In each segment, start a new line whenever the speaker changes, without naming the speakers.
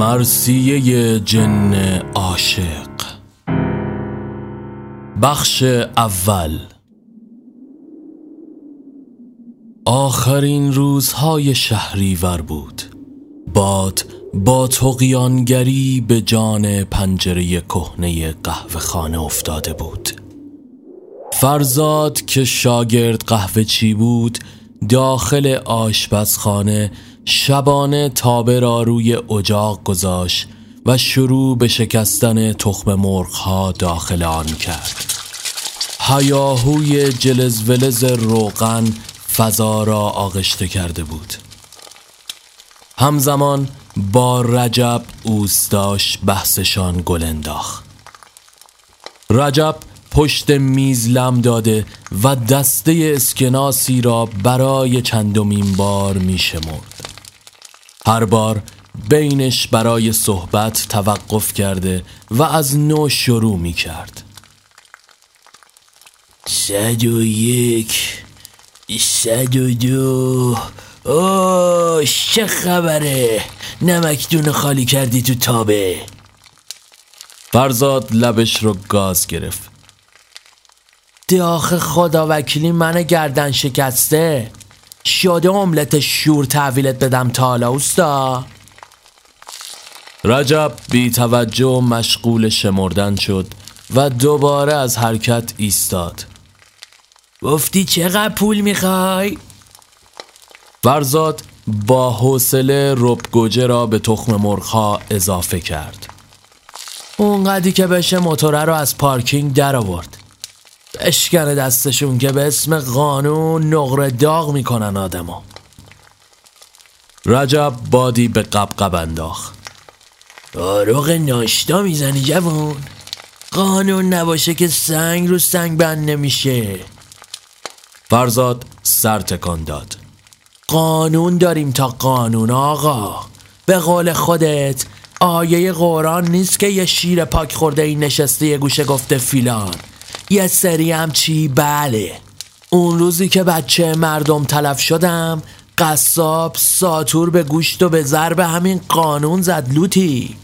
مرسیه جن عاشق. بخش اول. آخرین روزهای شهریور بود. باد با تقیانگری به جان پنجره کهنه قهوه خانه افتاده بود. فرزاد که شاگرد قهوه چی بود داخل آشپزخانه شبانه تابه را روی اجاق گذاشت و شروع به شکستن تخم مرغ ها داخل آن کرد. هیاهوی جلز ولز روغن فضا را آغشته کرده بود. همزمان با رجب اوستاش بحثشان گل انداخت. رجب پشت میز لم داده و دسته اسکناسی را برای چندمین بار می شمرد. هر بار بینش برای صحبت توقف کرده و از نو شروع می کرد.
صد و یک صد و دو. اوه چه خبره! نمکدون خالی کردی تو تابه.
فرزاد لبش رو گاز گرفت.
داخ خدا وکیلی من گردن شکسته؟ شده املت شور تحویلت بدم تا حالا اوستا؟
رجب بی توجه و مشغول شمردن شد و دوباره از حرکت ایستاد.
گفتی چقدر پول می‌خوای؟
فرزاد با حوصله رب گوجه را به تخم مرغها اضافه کرد.
اونقدی که بشه موتوره رو از پارکینگ در آورد اشکن دستشون که به اسم قانون نقره داغ می‌کنن آدمو.
رجب بادی به قبقب انداخت.
آروغ ناشتا می‌زنی جوون. قانون نباشه که سنگ رو سنگ بند نمیشه.
فرزاد سر تکان داد.
قانون داریم تا قانون آقا. به قول خودت آیه قرآن نیست که یه شیر پاک خورده این نشسته یه گوشه گفته فیلان. یه سری هم چی؟ بله. اون روزی که بچه مردم تلف شدم قصاب ساتور به گوشت و به ضرب همین قانون زد لوتی.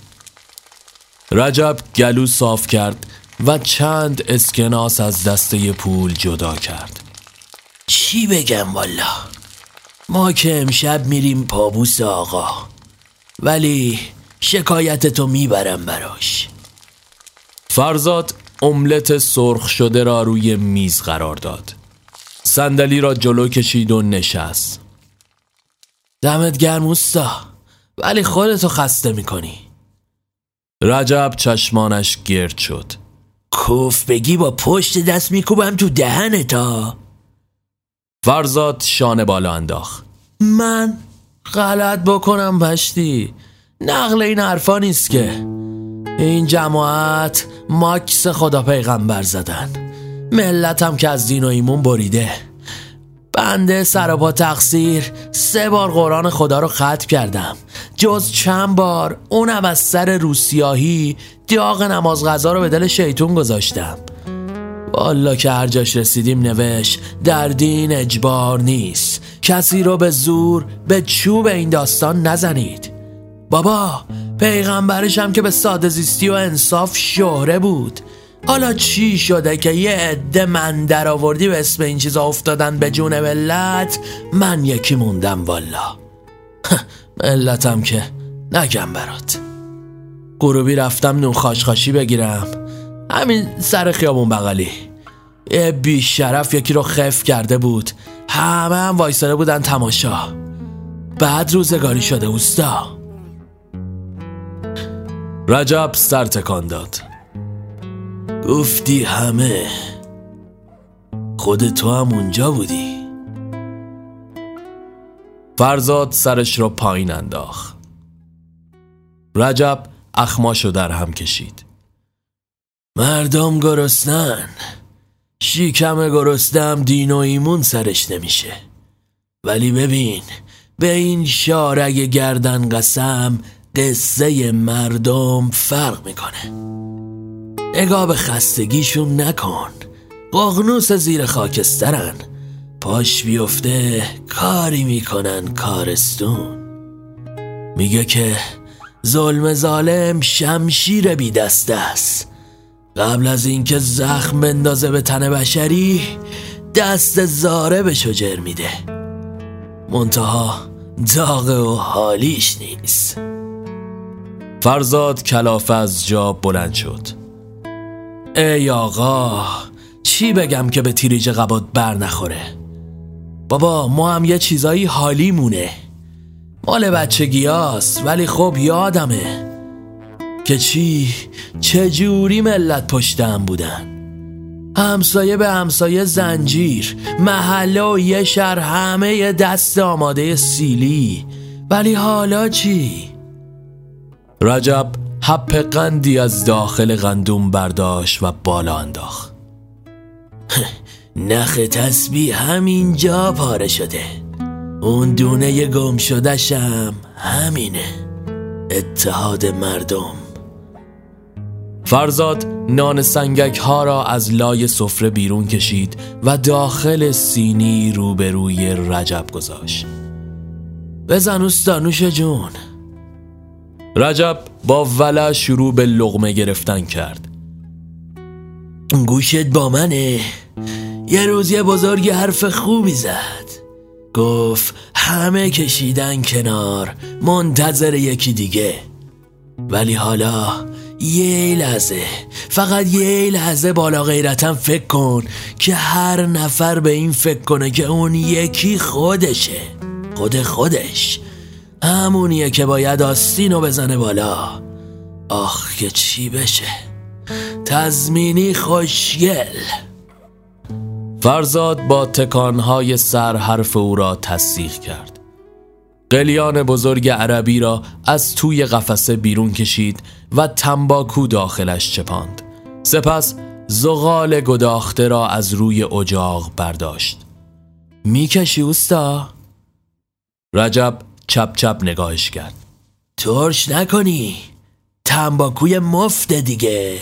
رجب گلو صاف کرد و چند اسکناس از دسته پول جدا کرد.
چی بگم والا؟ ما که امشب میریم پابوس آقا. ولی شکایت تو می‌برم براش.
فرزاد املت سرخ شده را روی میز قرار داد. صندلی را جلو کشید و نشست.
دمت گرم اوستا ولی خودتو خسته می‌کنی.
رجب چشمانش گرد شد.
کف بگی با پشت دست میکوبم تو دهنتا
فرزاد شانه بالا انداخت.
من غلط بکنم پشتی نقل این حرفا نیست که. این جماعت ماکس خدا پیغمبر زدن. ملتم که از دین و ایمون بریده. بنده سر پا تقصیر سه بار قرآن خدا رو ختم کردم. جز چند بار اونم از سر روسیاهی داغ نماز غذا رو به دل شیطون گذاشتم. والا که هر جاش رسیدیم نوش در دین اجبار نیست. کسی رو به زور به چوب این داستان نزنید. بابا پیغمبرش هم که به ساده زیستی و انصاف شهره بود. حالا چی شده که یه عده من در آوردی به اسم این چیزا افتادن به جون ملت؟ من یکی موندم والا. ملتم که نگم برات. گروبی رفتم نون خاشخاشی بگیرم. همین سر خیابون بغلی. یه بیشرف یکی رو خف کرده بود. همه هم وایساره بودن تماشا. بعد روزگاری شده اوستا.
رجب سر تکان داد.
گفتی همه. خود تو هم اونجا بودی.
فرزاد سرش را پایین انداخت. رجب اخماشو در هم کشید.
مردم گرسنن. شیکم گرستم دین و ایمون سرش نمیشه. ولی ببین به این شارگ گردن قسم قصه مردم فرق می‌کنه. نگاه به خستگیشون نکن. قغنوس زیر خاکسترن. پاش بیفته کاری می‌کنن کارستون. میگه که
ظلم ظالم شمشیر بی دست است. قبل از اینکه زخم بندازه به تن بشری دست زاره به شجر میده. منتها داغ و حالیش نیست.
فرزاد کلافه از جا بلند شد.
ای آقا چی بگم که به تیریج قباد بر نخوره؟ بابا ما هم یه چیزایی حالی مونه. مال بچگی هست ولی خب یادمه. که چی؟ چه جوری ملت پشتم بودن؟ همسایه به همسایه زنجیر محله و یه شهر همه دست آماده سیلی. ولی حالا چی؟
رجب حپ قندی از داخل قندوم برداشت و بالا انداخت.
نخ تسبیح همینجا پاره شده. اون دونه گم شدهشم همینه. اتحاد مردم.
فرزاد نان سنگک ها را از لای سفره بیرون کشید و داخل سینی روبروی رجب گذاشت.
بزن اوستا جون.
رجب با ولع شروع به لغمه گرفتن کرد.
گوشت با منه. یه روز یه بزرگ حرف خوبی زد. گفت همه کشیدن کنار منتظر یکی دیگه. ولی حالا یه لحظه فقط یه لحظه بالا غیرتم فکر کن که هر نفر به این فکر کنه که اون یکی خودشه. خود خودش. همونیه که باید آستینو بزنه بالا. آخ که چی بشه. تزمینی خوشگل.
فرزاد با تکانهای سر حرف او را تصدیق کرد. قلیان بزرگ عربی را از توی قفسه بیرون کشید و تنباکو داخلش چپاند. سپس زغال گداخته را از روی اجاق برداشت.
می‌کشی اوستا؟
رجب چپ چپ نگاهش کرد.
ترش نکنی. تنباکوی مفت دیگه.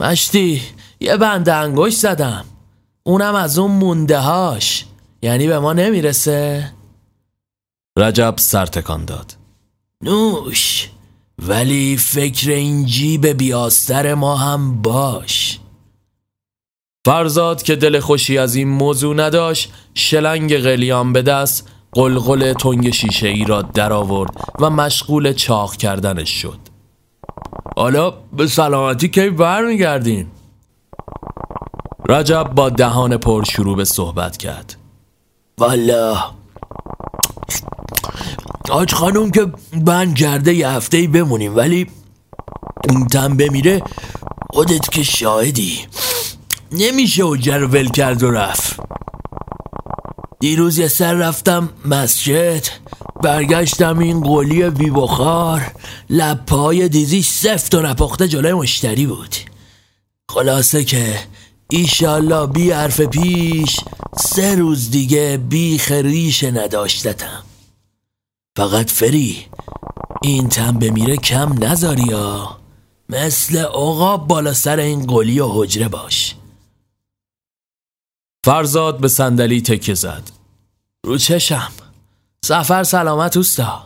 مشتی یه بند انگوش زدم. اونم از اون مونده هاش. یعنی به ما نمی‌رسه.
رجب سرتکان داد.
نوش ولی فکر این جیب بیاستر ما هم باش.
فرزاد که دل خوشی از این موضوع نداشت شلنگ قلیان به دست قلقل تنگ شیشه ای را درآورد و مشغول چاق کردنش شد.
حالا به سلامتی کی برمیگردین
رجب با دهان پر شروع به صحبت کرد.
والا آج خانم که بند کرده یه هفته ای بمونیم ولی اون تن بمیره خودت که شاهدی. نمیشه و ول کرد و رفت. دیروز یه سر رفتم مسجد. برگشتم این قولی بی بخار لپای دیزی سفت و نپخته جلوی مشتری بود. خلاصه که ایشالله بی حرف پیش سه روز دیگه بی خریش نداشتتم. فقط فری این تن بمیره کم نذاری یا مثل عقاب بالا سر این قلی و حجره باش.
فرزاد به صندلی تکه زد.
رو چشم. سفر سلامت اوستا.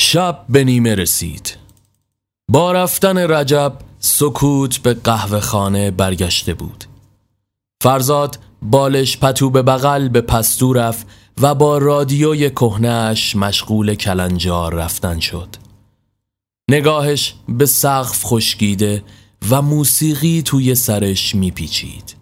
شب به نیمه رسید. با رفتن رجب سکوت به قهوه خانه برگشته بود. فرزاد بالش پتو به بغل به پستو رفت و با رادیوی کهنهش مشغول کلنجار رفتن شد. نگاهش به سقف خشکیده و موسیقی توی سرش میپیچید.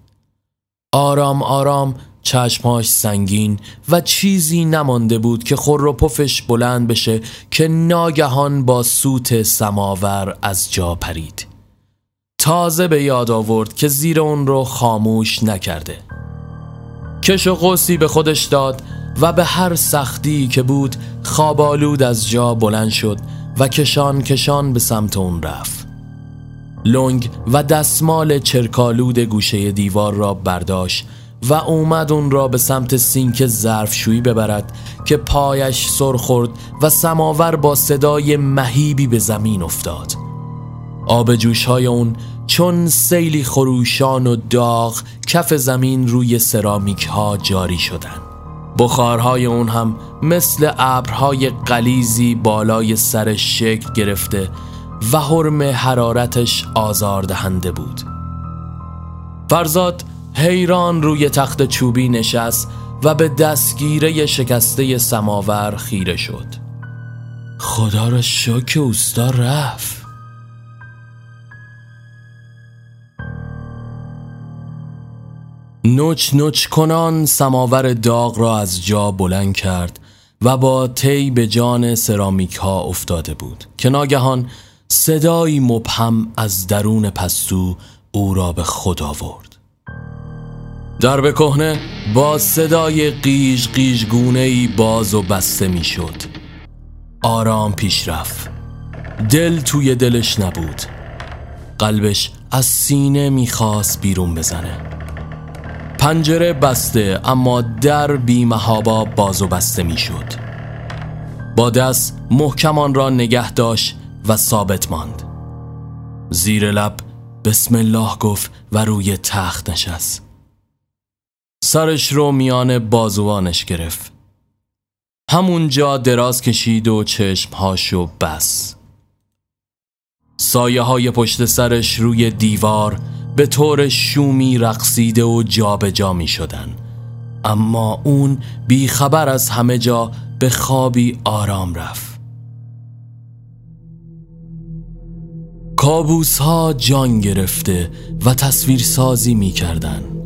آرام آرام چشماش سنگین و چیزی نمانده بود که خور و پفش بلند بشه که ناگهان با سوت سماور از جا پرید. تازه به یاد آورد که زیر اون رو خاموش نکرده. کش و قوسی به خودش داد و به هر سختی که بود خوابالود از جا بلند شد و کشان کشان به سمت اون رفت. لنگ و دستمال چرکالود گوشه دیوار را برداشت و اومد اون را به سمت سینک ظرفشویی ببرد که پایش سر خورد و سماور با صدای مهیبی به زمین افتاد. آب جوش های اون چون سیلی خروشان و داغ کف زمین روی سرامیک ها جاری شدند بخارهای اون هم مثل ابرهای قلیزی بالای سر شکل گرفته و حرم حرارتش آزاردهنده بود. فرزاد حیران روی تخت چوبی نشست و به دستگیره شکسته سماور خیره شد. خدا را شک اوستا رفت. نوچ نوچ کنان سماور داغ را از جا بلند کرد و با تی به جان سرامیک ها افتاده بود که ناگهان صدایی مبهم از درون پستو او را به خود آورد. درب کهنه با صدای قیش قیش گونه باز و بسته می شد آرام پیش رفت. دل توی دلش نبود. قلبش از سینه می‌خواست بیرون بزنه. پنجره بسته اما در بیمهابا باز و بسته می‌شد. با دست محکمان را نگه داشت و ثابت ماند. زیر لب بسم الله گفت و روی تخت نشست. سرش رو میان بازوانش گرفت همونجا دراز کشید و چشمهاشو بس سایه های پشت سرش روی دیوار به طور شومی رقصیده و جابجا جا می شدن. اما اون بیخبر از همه جا به خوابی آرام رفت کابوس ها جان گرفته و تصویر سازی می کردن.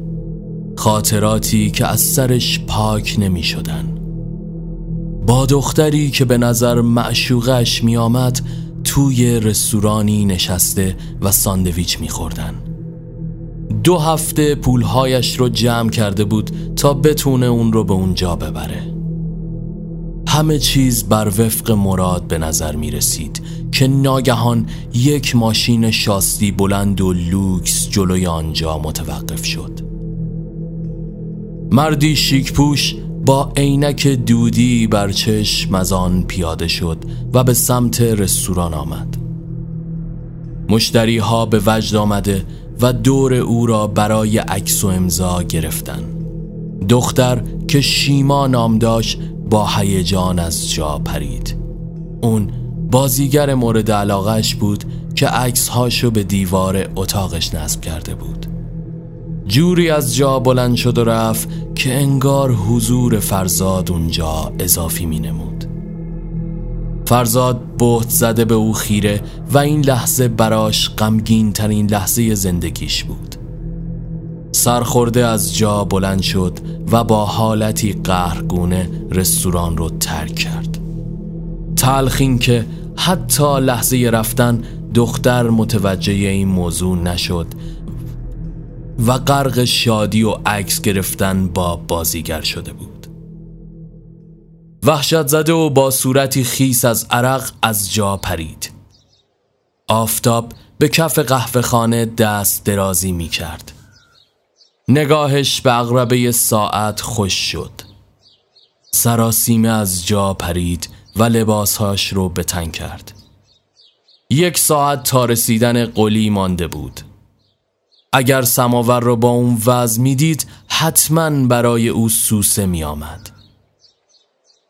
خاطراتی که از سرش پاک نمی شدن. با دختری که به نظر معشوقش می آمد توی رستورانی نشسته و ساندویچ می خوردن. دو هفته پولهایش رو جمع کرده بود تا بتونه اون رو به اونجا ببره همه چیز بر وفق مراد به نظر می رسید که ناگهان یک ماشین شاستی بلند و لوکس جلوی آنجا متوقف شد مردی شیک پوش با عینک دودی بر چشم از آن پیاده شد و به سمت رستوران آمد. مشتری ها به وجد آمده و دور او را برای عکس و امضا گرفتن. دختر که شیما نام داشت با هیجان از جا پرید. اون بازیگر مورد علاقش بود که عکس هاشو به دیوار اتاقش نصب کرده بود. جوری از جا بلند شد و رفت که انگار حضور فرزاد اونجا اضافی می نمود. فرزاد بهت زده به او خیره و این لحظه براش غمگین ترین لحظه زندگیش بود. سرخورده از جا بلند شد و با حالتی قهرگونه رستوران رو ترک کرد. تلخین که حتی لحظه رفتن دختر متوجه این موضوع نشد و غرق شادی و عکس گرفتن با بازیگر شده بود. وحشت زده و با صورتی خیس از عرق از جا پرید. آفتاب به کف قهوه خانه دست درازی می کرد. نگاهش به اغربه ساعت خوش شد. سراسیمه از جا پرید و لباسهاش رو به تن کرد. یک ساعت تا رسیدن قلی مانده بود. اگر سماور رو با اون وز می‌دید حتما برای او سوسه می آمد.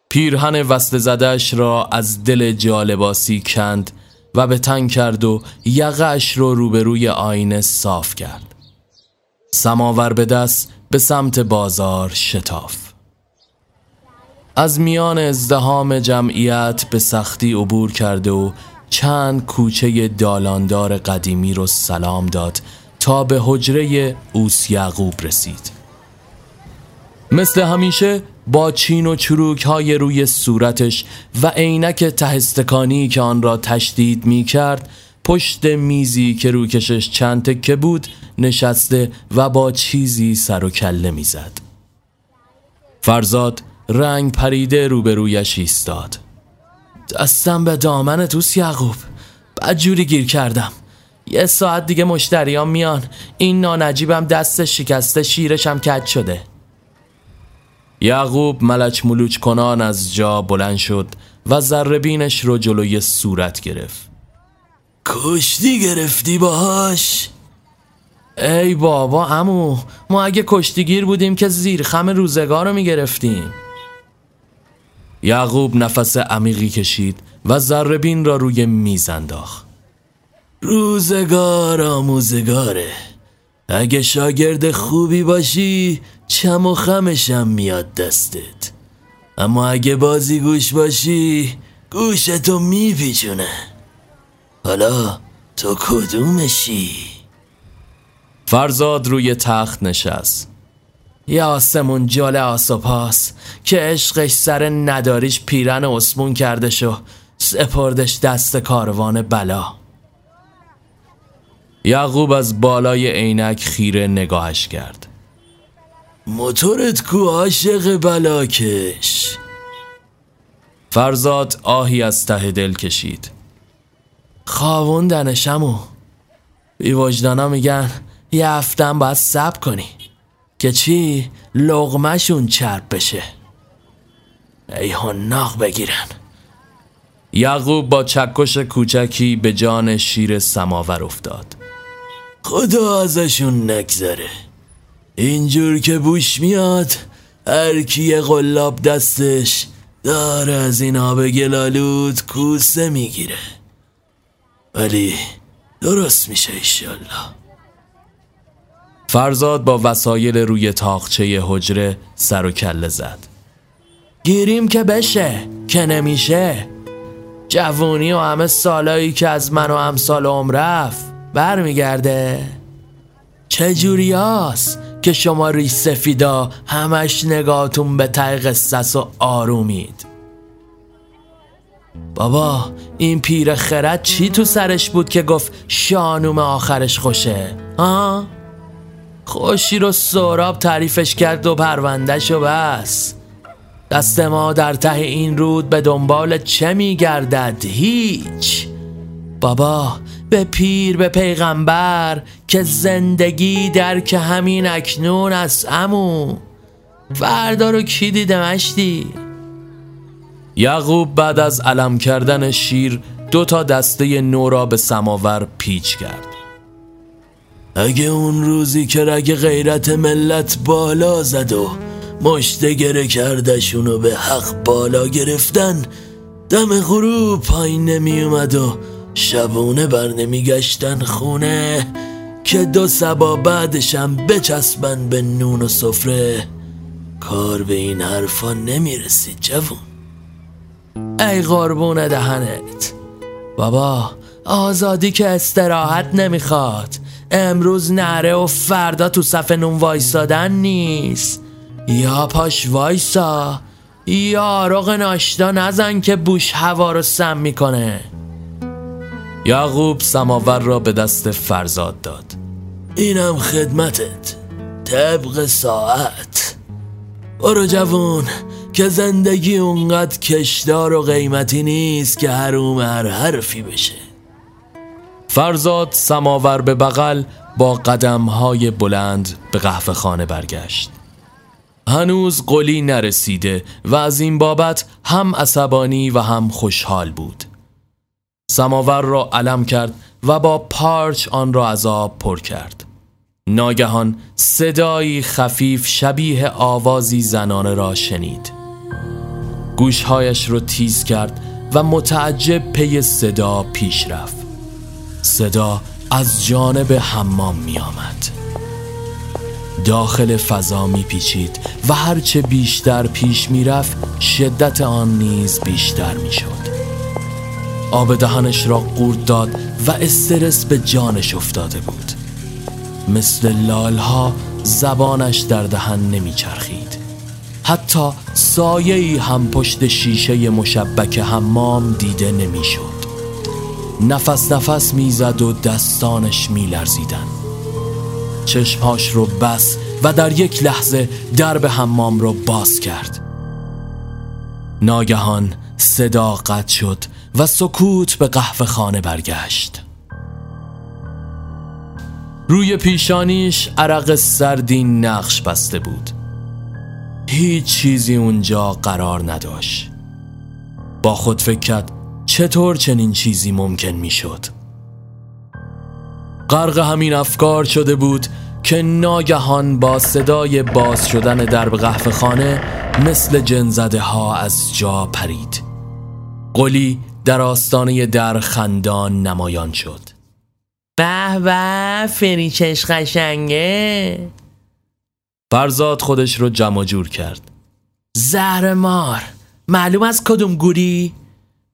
پیرهن وست زدش را از دل جالباسی کند و به تن کرد و یقش رو روبروی آینه صاف کرد سماور به دست به سمت بازار شتاف از میان ازدهام جمعیت به سختی عبور کرده و چند کوچه دالاندار قدیمی رو سلام داد تا به حجره اوس یعقوب رسید. مثل همیشه با چین و چروک های روی صورتش و عینک تهستکانی که آن را تشدید می کرد پشت میزی که روکشش چند تکه بود نشسته و با چیزی سر و کله می‌زد. فرزاد رنگ پریده روبرویش ایستاد. دستم به دامن توس یعقوب. بدجوری گیر کردم. یه ساعت دیگه مشتریان میان. این نانجیبم دست شکسته شیرشم کج شده. یعقوب ملچ ملوچ کنان از جا بلند شد و ذربینش رو جلوی صورت گرفت. کشتی گرفتی باهاش؟ ای بابا امو ما اگه کشتیگیر بودیم که زیر خم روزگار رو می‌گرفتیم.
یعقوب نفس عمیقی کشید و زربین را روی میز انداخت.
روزگار آموزگاره. اگه شاگرد خوبی باشی چم و خمشم میاد دستت. اما اگه بازی گوش باشی گوشتو میپیچونه. حالا تو کدومشی؟
فرزاد روی تخت نشست.
یه آسمون جال آسوپاس که عشقش سر نداریش پیرن اسمون کرده شو سپردش دست کاروان بلا.
یعقوب از بالای عینک خیره نگاهش کرد.
موتورت کو عاشق بلاکش.
فرزاد آهی از ته دل کشید.
خواوندنشمو بی وجدانا میگن یه هفتم باید سب کنی که چی؟ لغمشون چرب بشه. ای ناغ بگیرن.
یعقوب با چکش کوچکی به جان شیر سماور افتاد.
خدا ازشون نگذره. اینجور که بوش میاد هر کی قلاب دستش داره از این آب گلالود کوسه می‌گیره. ولی درست میشه ایشالله.
فرزاد با وسایل روی تاخچه حجره سر و کله زد.
گیریم که بشه که نمیشه. جوونی و همه سالایی که از من و امثال عمر رفت برمیگرده. چجوری هست که شما ریش سفیدا همش نگاهتون به ته قصص و آرومید؟ بابا این پیر خرد چی تو سرش بود که گفت شانوم آخرش خوشه؟ ها؟ خوشی رو سراب تعریفش کرد و پروندهش و بس. دست ما در ته این رود به دنبال چه میگردد؟ هیچ. بابا به پیر به پیغمبر که زندگی در که همین اکنون از امو فردا رو کی دیده مشتی؟
یعقوب بعد از علم کردن شیر دو تا دسته نو را به سماور پیچ کرد.
اگه اون روزی که رگ غیرت ملت بالا زد و مشته گره کردشونو به حق بالا گرفتن دم غروب پایین نمی اومد و شبونه بر نمی گشتن خونه که دو سبا بعدشم بچسبن به نون و سفره. کار به این حرفا نمی رسید جوون. ای قربون دهنت. بابا آزادی که استراحت نمی‌خواد. امروز نره و فردا تو صف نون وایستادن نیست. یا پاش وایسا. یا آرق ناشتا نزن که بوش هوا رو سم می‌کنه.
یعقوب سماور را به دست فرزاد داد.
اینم خدمتت طبق ساعت. برو جوون که زندگی اونقدر کشدار و قیمتی نیست که حروم هر حرفی بشه.
فرزاد سماور به بغل با قدم های بلند به قهوه خانه برگشت. هنوز قلی نرسیده و از این بابت هم عصبانی و هم خوشحال بود. سماور را علم کرد و با پارچ آن را از آب پر کرد. ناگهان صدایی خفیف شبیه آوازی زنانه را شنید. گوشهایش را تیز کرد و متعجب پی صدا پیش رفت. صدا از جانب حمام می آمد. داخل فضا می پیچید و هرچه بیشتر پیش می رفت شدت آن نیز بیشتر می شد. آب دهنش را قورت داد و استرس به جانش افتاده بود. مثل لالها زبانش در دهن نمیچرخید. حتی سایه هم پشت شیشه مشبک حمام دیده نمی‌شد. نفس نفس می‌زد و دستانش میلرزیدن. چشمهاش رو بس و در یک لحظه درب حمام رو باز کرد. ناگهان صدا قطع شد و سکوت به قهوه خانه برگشت. روی پیشانیش عرق سردی نقش بسته بود. هیچ چیزی اونجا قرار نداشت. با خود فکر کرد چطور چنین چیزی ممکن می‌شد. غرق همین افکار شده بود
که ناگهان با صدای باز شدن درب قهوه خانه مثل جنزده ها از جا پرید. قلی در آستانه در خندان نمایان شد.
به به فریچش قشنگه.
فرزاد خودش رو جمع جور کرد.
زهر مار معلوم از کدوم گوری؟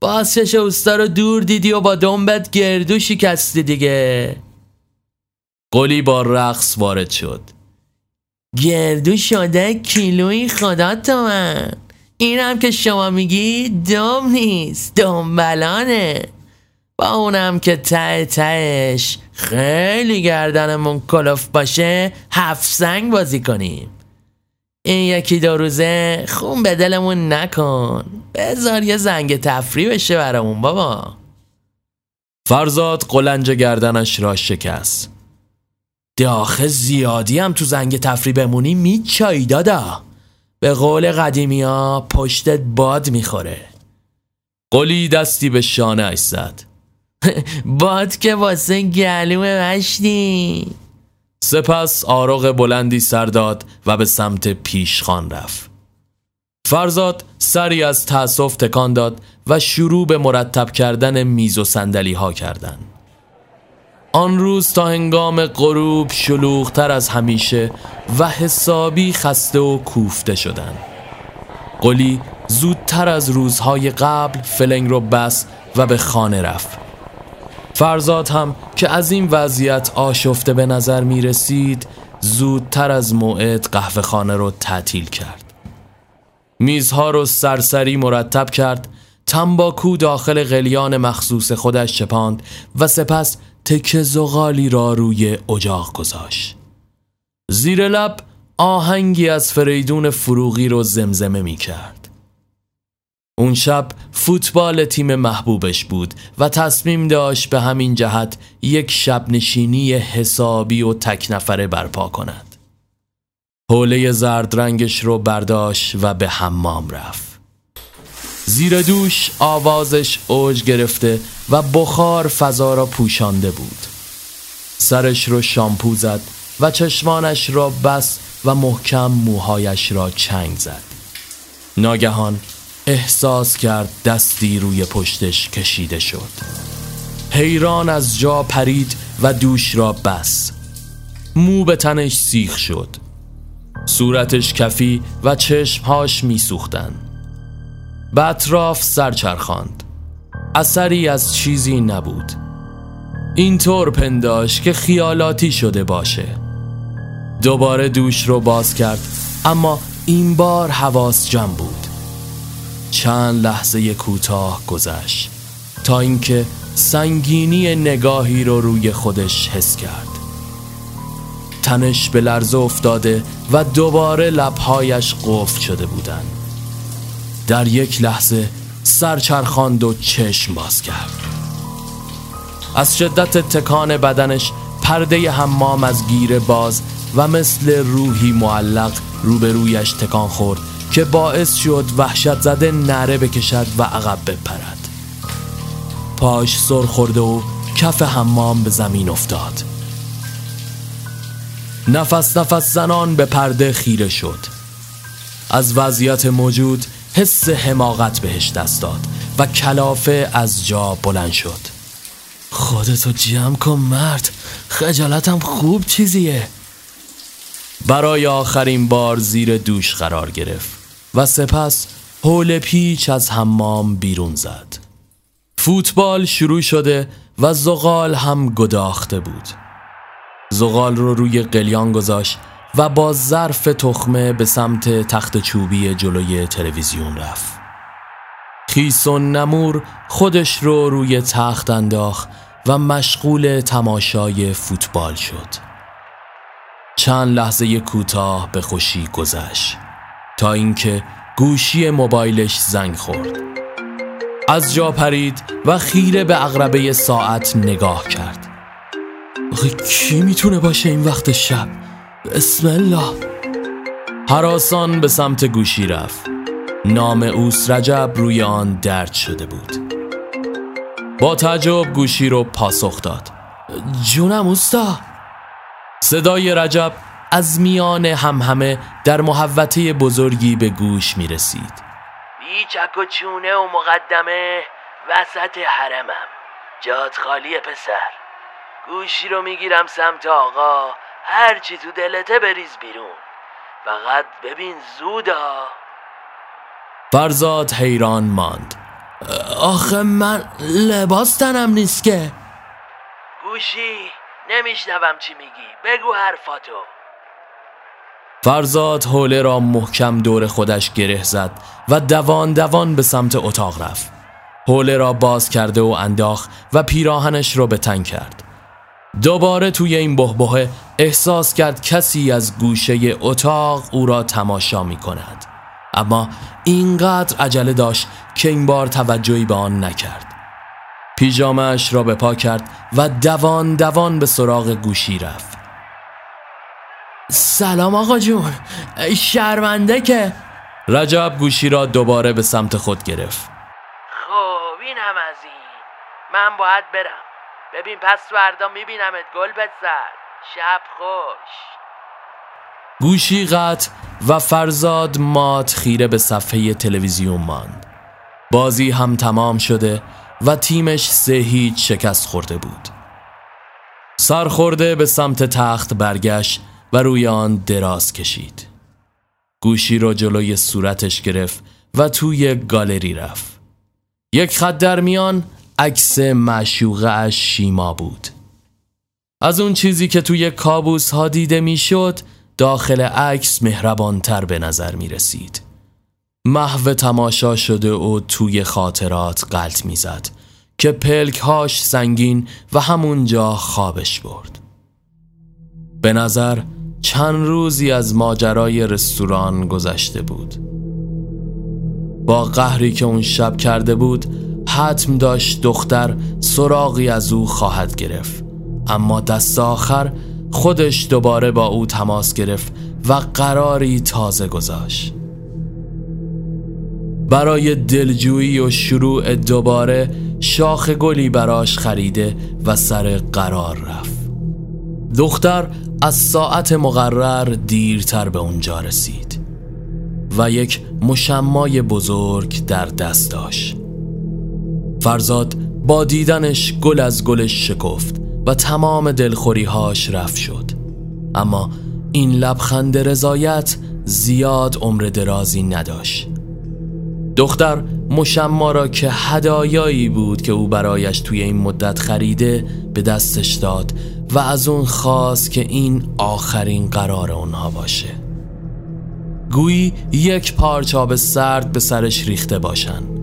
باسش اوستا رو دور دیدی و با دنبت گردو شکستی دیگه.
قلی با رقص وارد شد.
گردو شده کیلوی خدا تو من. این هم که شما میگی دم نیست دنبلانه با اونم که ته تهش خیلی گردنمون کلوف باشه هفت سنگ بازی کنیم. این یکی دو روزه خون به دلمون نکن. بذار یه زنگ تفریح بشه برامون بابا.
فرزاد قلنج گردنش را شکست.
داخل زیادی هم تو زنگ تفریح بمونی میچایی دادا. به قول قدیمی ها پشتت باد می‌خوره.
قلی دستی به شانه زد.
باد که واسه گلوم مشتی.
سپس آرق بلندی سر داد و به سمت پیشخان رفت. فرزاد سری از تأسف تکان داد و شروع به مرتب کردن میز و سندلی ها کردن آن روز تا هنگام غروب شلوغتر از همیشه و حسابی خسته و کوفته شدن قلی زودتر از روزهای قبل فلنگ رو بس و به خانه رفت. فرزاد هم که از این وضعیت آشفته به نظر می رسید زودتر از موعد قهوه خانه رو تعطیل کرد. میزها رو سرسری مرتب کرد تنباکو داخل قلیان مخصوص خودش چپاند و سپس تک زغالی را روی اجاق گذاشت زیر لب آهنگی از فریدون فروغی رو زمزمه می کرد اون شب فوتبال تیم محبوبش بود و تصمیم داشت به همین جهت یک شب نشینی حسابی و تک نفره برپا کند. حوله زرد رنگش رو برداشت و به حمام رفت. زیر دوش آوازش اوج گرفته و بخار فضا را پوشانده بود. سرش رو شامپو زد و چشمانش را بس و محکم موهایش را چنگ زد. ناگهان احساس کرد دستی روی پشتش کشیده شد حیران از جا پرید و دوش را بس مو به تنش سیخ شد صورتش کفی و چشمهاش میسوختن به اطراف سرچرخاند اثری از چیزی نبود. اینطور پنداش که خیالاتی شده باشه. دوباره دوش رو باز کرد اما این بار حواس جمع بود. چند لحظه کوتاه گذشت تا اینکه سنگینی نگاهی رو روی خودش حس کرد. تنش به لرزه افتاده و دوباره لبهایش قفل شده بودند. در یک لحظه سرچرخاند و چشم باز کرد. از شدت تکان بدنش پرده حمام از گیره باز و مثل روحی معلق روبرویش تکان خورد که باعث شد وحشت زده نره بکشد و عقب بپرد. پاش سر خورده و کف حمام به زمین افتاد. نفس نفس زنان به پرده خیره شد. از وضعیت موجود حس حماقت بهش دست داد و کلافه از جا بلند شد. خودتو جمع کن مرد خجالتم خوب چیزیه. برای آخرین بار زیر دوش قرار گرفت و سپس حول پیچ از حمام بیرون زد. فوتبال شروع شده و زغال هم گداخته بود. زغال رو روی قلیان گذاشت و با ظرف تخمه به سمت تخت چوبی جلوی تلویزیون رفت. خیسون نمور خودش رو روی تخت انداخت و مشغول تماشای فوتبال شد. چند لحظه کوتاه به خوشی گذشت تا اینکه گوشی موبایلش زنگ خورد. از جا پرید و خیره به اغربه ساعت نگاه کرد. آخه کی می‌تونه باشه این وقت شب؟ بسم الله. حراسان به سمت گوشی رفت. نام اوس رجب روی آن درد شده بود. با تعجب گوشی رو پاسخ داد. جونم اوستا. صدای رجب از میان همهمه در محوطه بزرگی به گوش می رسید.
بی چک و چونه و مقدمه وسط حرمم. جات خالی پسر. گوشی رو می‌گیرم سمت آقا. هرچی تو دلته بریز بیرون. فقط ببین زودا.
فرزاد حیران ماند.
آخه من لباس تنم نیست که. گوشی نمیشنوم چی میگی. بگو حرفاتو.
فرزاد حوله را محکم دور خودش گره زد و دوان دوان به سمت اتاق رفت. حوله را باز کرده و انداخ و پیراهنش را به تن کرد. دوباره توی این بهبهه احساس کرد کسی از گوشه اتاق او را تماشا می کند اما اینقدر عجله داشت که این بار توجهی به آن نکرد. پیژامش را به پا کرد و دوان دوان به سراغ گوشی رفت.
سلام آقا جون. شرمنده که.
رجب گوشی را دوباره به سمت خود گرفت.
خب این هم از این. من باید برم. ببین پس فردا میبینمت گل بزر شب خوش.
گوشی قطع و فرزاد مات خیره به صفحه تلویزیون ماند. بازی هم تمام شده و تیمش سه هیچ شکست خورده بود. سرخورده به سمت تخت برگشت و روی آن دراز کشید. گوشی را جلوی صورتش گرفت و توی گالری رفت. یک خط در میان عکس معشوقه اش شیما بود. از اون چیزی که توی کابوس ها دیده می‌شد داخل عکس مهربانتر به نظر می رسید محو تماشا شده و توی خاطرات قلط می‌زد که پلکهاش سنگین و همونجا خوابش برد. به نظر چند روزی از ماجرای رستوران گذشته بود. با قهری که اون شب کرده بود حتم داشت دختر سراغی از او خواهد گرفت. اما دست آخر خودش دوباره با او تماس گرفت و قراری تازه گذاشت. برای دلجویی و شروع دوباره شاخ گلی براش خریده و سر قرار رفت. دختر از ساعت مقرر دیرتر به اونجا رسید و یک مشمای بزرگ در دست داشت. فرزاد با دیدنش گل از گلش شکفت و تمام دلخوریهاش رفت شد. اما این لبخند رضایت زیاد عمر درازی نداشت. دختر مشما را که هدایایی بود که او برایش توی این مدت خریده به دستش داد و از اون خواست که این آخرین قرار اونها باشه. گویی یک پارچاب سرد به سرش ریخته باشن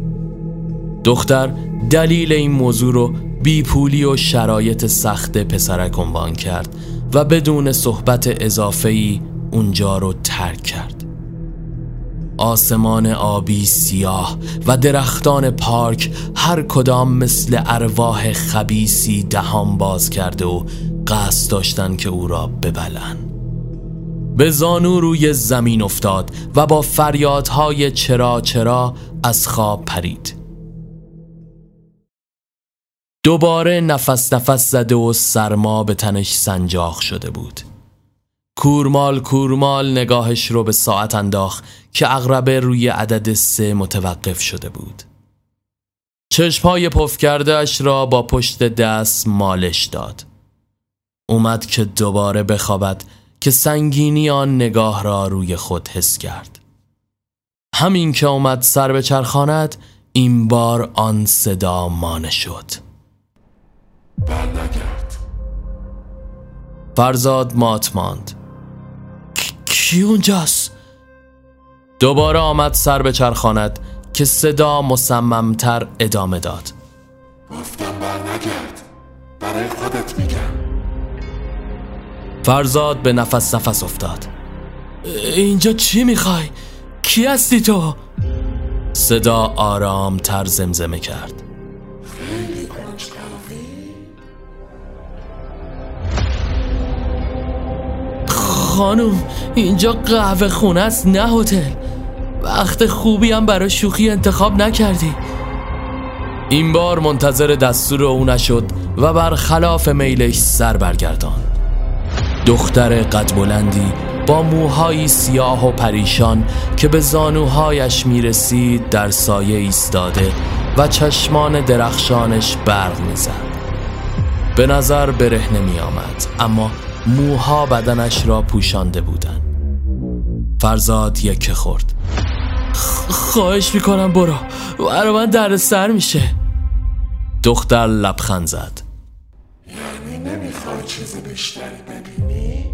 دختر دلیل این موضوع رو بیپولی و شرایط سخت پسرک عنوان کرد و بدون صحبت اضافه‌ای اونجا رو ترک کرد. آسمان آبی سیاه و درختان پارک هر کدام مثل ارواح خبیسی دهان باز کرده و قصد داشتن که او را ببلن. به زانو روی زمین افتاد و با فریادهای چرا چرا از خواب پرید. دوباره نفس نفس زده و سرما به تنش سنجاق شده بود. کورمال کورمال نگاهش رو به ساعت انداخت که اغربه روی عدد سه متوقف شده بود. چشمهای پف کردهش را با پشت دست مالش داد. اومد که دوباره بخوابد که سنگینی آن نگاه را روی خود حس کرد. همین که اومد سر به چرخاند این بار آن صدا مانه شد.
برنگرد.
فرزاد مات ماند.
کی اونجاست؟
دوباره آمد سر به چرخاند که صدا مصممتر ادامه داد.
گفتم برنگرد. برای خودت میگم.
فرزاد به نفس نفس افتاد.
اینجا چی می‌خوای؟ کی هستی تو؟
صدا آرام تر زمزمه کرد.
خانوم اینجا قهوه خونه است نه هتل. وقت خوبی هم برای شوخی انتخاب نکردی.
این بار منتظر دستور او نشد و برخلاف میلش سر برگردان. دختر قد بلندی با موهایی سیاه و پریشان که به زانوهایش می‌رسید در سایه ایستاده و چشمان درخشانش برق می‌زد. به نظر بره نمی آمد اما موها بدنش را پوشانده بودند. فرزاد یک خورد.
خواهش می‌کنم برو. برای من در سر میشه.
دختر لبخند زد.
یعنی نمی‌خوای چیز بیشتری ببینی؟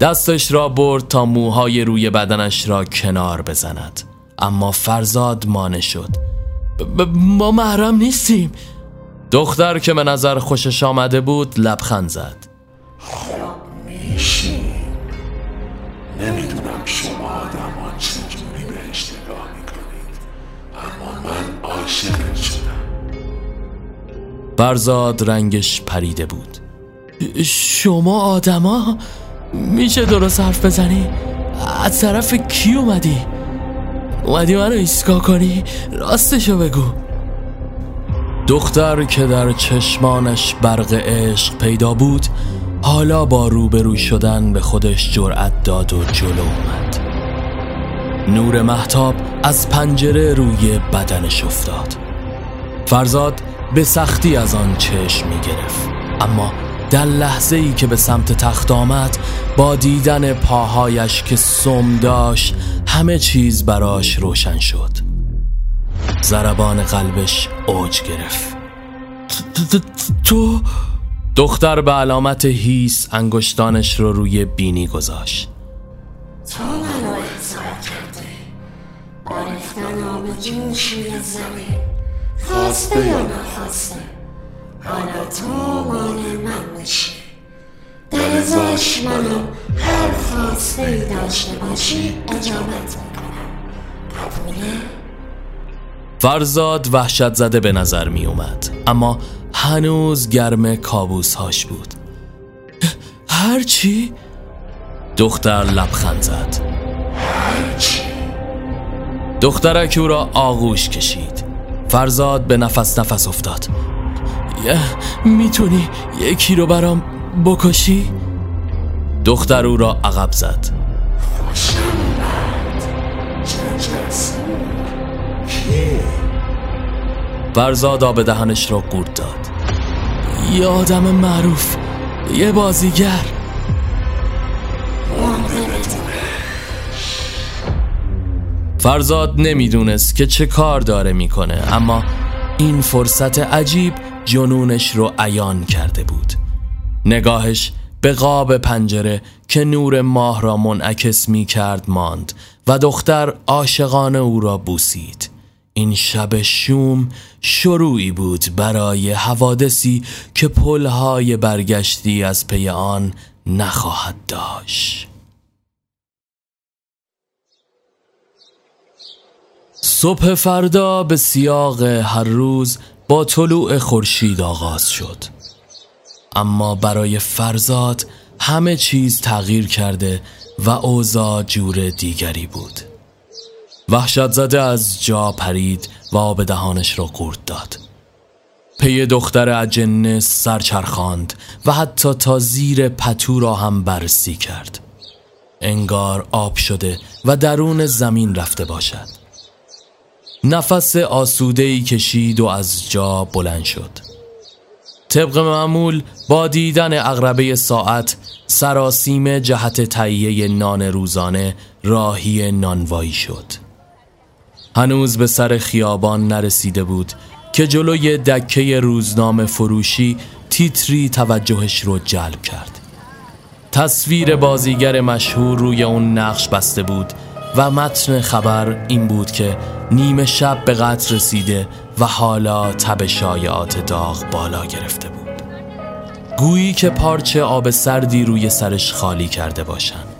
دستش را برد تا موهای روی بدنش را کنار بزند. اما فرزاد مانه شد.
ما محرم نیستیم.
دختر که به نظر خوشش آمده بود لبخند زد.
میشین نمی‌دونم شما آدمان چجوری بهش نگاه می‌کنید اما من عاشق شدم.
فرزاد رنگش پریده بود.
شما آدما میشه درست حرف بزنی؟ از طرف کی اومدی؟ اومدی منو ایستگاه کنی؟ راستشو بگو.
دختر که در چشمانش برق عشق پیدا بود حالا با روبرو شدن به خودش جرأت داد و جلو اومد. نور محتاب از پنجره روی بدنش افتاد. فرزاد به سختی از آن چشم می گرفت اما در لحظه ای که به سمت تخت آمد با دیدن پاهایش که سم داشت همه چیز براش روشن شد. زربان قلبش اوج گرفت.
تو
دختر به علامت هیس انگشتانش رو روی بینی گذاشت.
تو منو احضار کردی با ریختن آب جوش روی زمین. خواسته یا نخواسته؟ حالا تو مال من میشی در ازاش منو هر خواسته ای داشته باشی اجابت می‌کنم. قبوله؟
فرزاد وحشت زده به نظر می اومد اما هنوز گرم کابوس هاش بود
هرچی
دختر لبخند زد.
هرچی
دخترک او را آغوش کشید. فرزاد به نفس نفس افتاد.
یه می‌تونی یکی رو برام بکشی؟
دختر او را عقب زد. فرزاد آب دهنش را قورت داد.
یه آدم معروف یه بازیگر.
فرزاد نمی‌دونست که چه کار داره می‌کنه اما این فرصت عجیب جنونش رو عیان کرده بود. نگاهش به قاب پنجره که نور ماه را منعکس می کرد ماند و دختر عاشقانه او را بوسید. این شب شوم شروعی بود برای حوادثی که پلهای برگشتی از پی آن نخواهد داشت. صبح فردا به سیاق هر روز با طلوع خورشید آغاز شد. اما برای فرزاد همه چیز تغییر کرده و اوضاع جور دیگری بود. وحشت زده از جا پرید و آب دهانش را قورت داد. پی دختر اجنه سرچرخاند و حتی تا زیر پتو را هم بررسی کرد. انگار آب شده و درون زمین رفته باشد. نفس آسودهی کشید و از جا بلند شد. طبق معمول با دیدن اغربه ساعت سراسیم جهت تهیه نان روزانه راهی نانوایی شد. هنوز به سر خیابان نرسیده بود که جلوی دکه روزنامه فروشی تیتری توجهش رو جلب کرد. تصویر بازیگر مشهور روی اون نقش بسته بود و متن خبر این بود که نیمه شب به قتل رسیده و حالا تب شایعات داغ بالا گرفته بود. گویی که پارچه آب سردی روی سرش خالی کرده باشند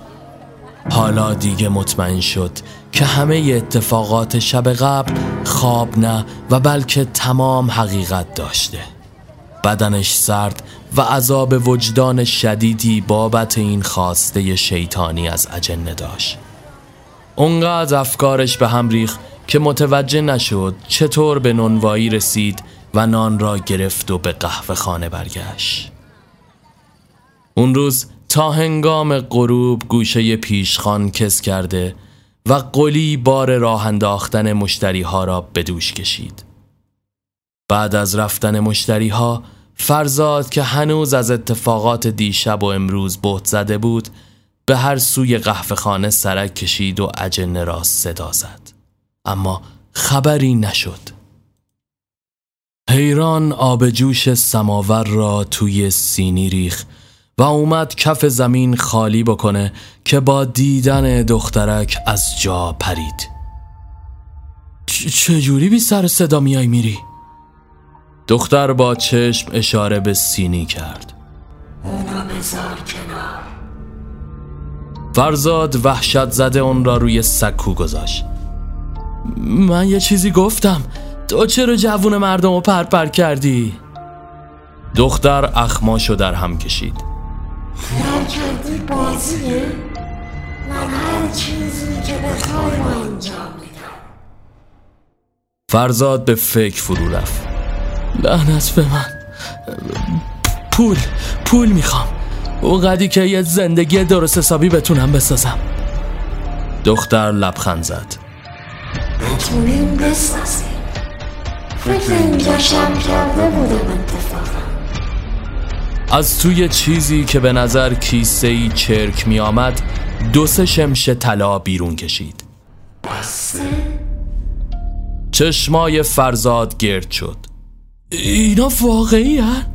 حالا دیگه مطمئن شد که همه اتفاقات شب قبل خواب نه و بلکه تمام حقیقت داشته. بدنش سرد و عذاب وجدان شدیدی بابت این خواسته شیطانی از اجنه داشت. اونقدر افکارش به هم ریخت که متوجه نشد چطور به نونوایی رسید و نان را گرفت و به قهوه خانه برگشت. اون روز تا هنگام غروب گوشه پیشخان کس کرده و قلی بار راه انداختن مشتری ها را به دوش کشید. بعد از رفتن مشتری ها فرزاد که هنوز از اتفاقات دیشب و امروز بهت زده بود به هر سوی قهوه خانه سرک کشید و اجنه را صدا زد اما خبری نشد حیران آب جوش سماور را توی سینی ریخ و اومد کف زمین خالی بکنه که با دیدن دخترک از جا پرید. چجوری بی سر صدا میای میری؟ دختر با چشم اشاره به سینی کرد.
اونا بذار کنار
فرزاد وحشت زده اون را روی سکو گذاشت.
من یه چیزی گفتم. تو چرا جوون مردم رو پر پر کردی؟
دختر اخماشو در هم کشید.
خیال کردی بازیه من هر چیزی که بخوای انجام میدم
فرزاد به فکر فرو رفت
لعنت به من پول پول می‌خوام اونقدی که یه زندگی درست حسابی بتونم بسازم
دختر لبخند زد
بتونیم بسازیم فکر شم کرده بودم اتفاقا
از توی چیزی که به نظر کیسه ای چرک می آمد دو سه شمش طلا بیرون کشید.
بسته
چشمای فرزاد گرد شد.
اینا واقعی هن؟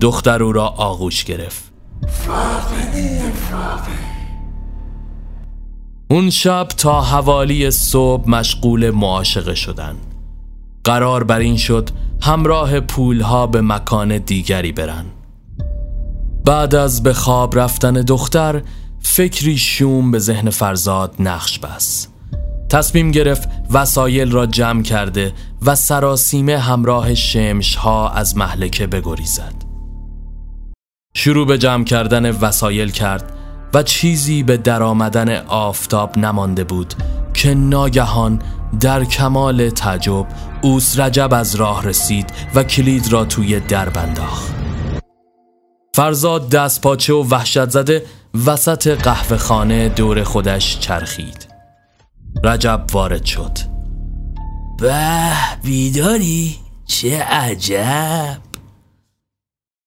دختر او را آغوش گرفت. اون شب تا حوالی صبح مشغول معاشقه شدن. قرار بر این شد همراه پولها به مکان دیگری برن. بعد از به خواب رفتن دختر فکری شوم به ذهن فرزاد نقش بس تصمیم گرفت وسایل را جمع کرده و سراسیمه همراه شمش ها از محلکه بگریزد. شروع به جمع کردن وسایل کرد و چیزی به درآمدن آفتاب نمانده بود که ناگهان در کمال تعجب اوس رجب از راه رسید و کلید را توی در انداخت. فرزاد دست پاچه و وحشت زده وسط قهوه خانه دور خودش چرخید. رجب وارد شد.
به بیداری؟ چه عجب.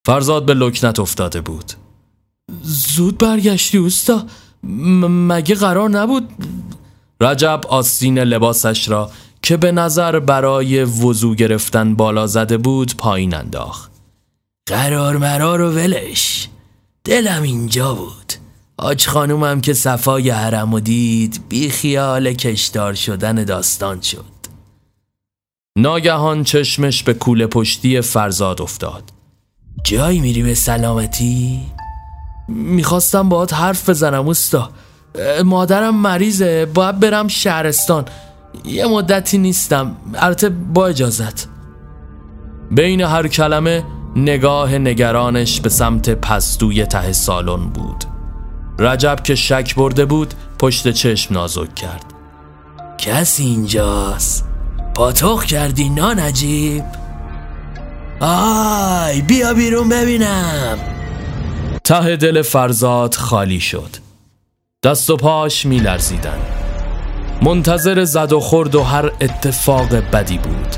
فرزاد به لکنت افتاده بود.
زود برگشتی اوستا م- مگه قرار نبود؟
رجب آستین لباسش را که به نظر برای وضو گرفتن بالا زده بود پایین انداخت.
قرار مرار و ولش. دلم اینجا بود. آج خانومم که صفای حرم و دید بی خیال کشدار شدن داستان شد.
ناگهان چشمش به کوله پشتی فرزاد افتاد.
جایی میری به سلامتی؟ می‌خواستم باهات حرف بزنم اوستا. مادرم مریضه باید برم شهرستان. یه مدتی نیستم. البته با اجازت.
بین هر کلمه نگاه نگرانش به سمت پستوی ته سالن بود. رجب که شک برده بود پشت چشم نازک کرد.
کسی اینجاست؟ پاتوق کردی نان عجیب آی بیا بیرون ببینم.
ته دل فرزاد خالی شد. دست و پاش می لرزیدن. منتظر زد و خورد و هر اتفاق بدی بود.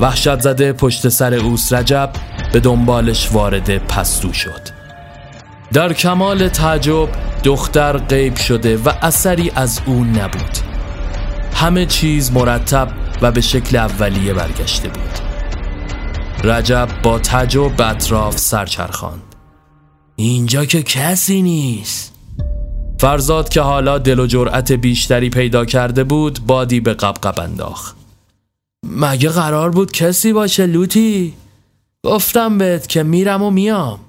وحشت زده پشت سر اوس رجب به دنبالش وارد پستو شد. در کمال تعجب دختر غیب شده و اثری از او نبود. همه چیز مرتب و به شکل اولیه برگشته بود. رجب با تعجب به اطراف سرچرخاند
اینجا که کسی نیست.
فرزاد که حالا دل و جرأت بیشتری پیدا کرده بود بادی به قبقب انداخت.
مگه قرار بود کسی باشه لوتی؟ گفتم بهت که میرم و میام.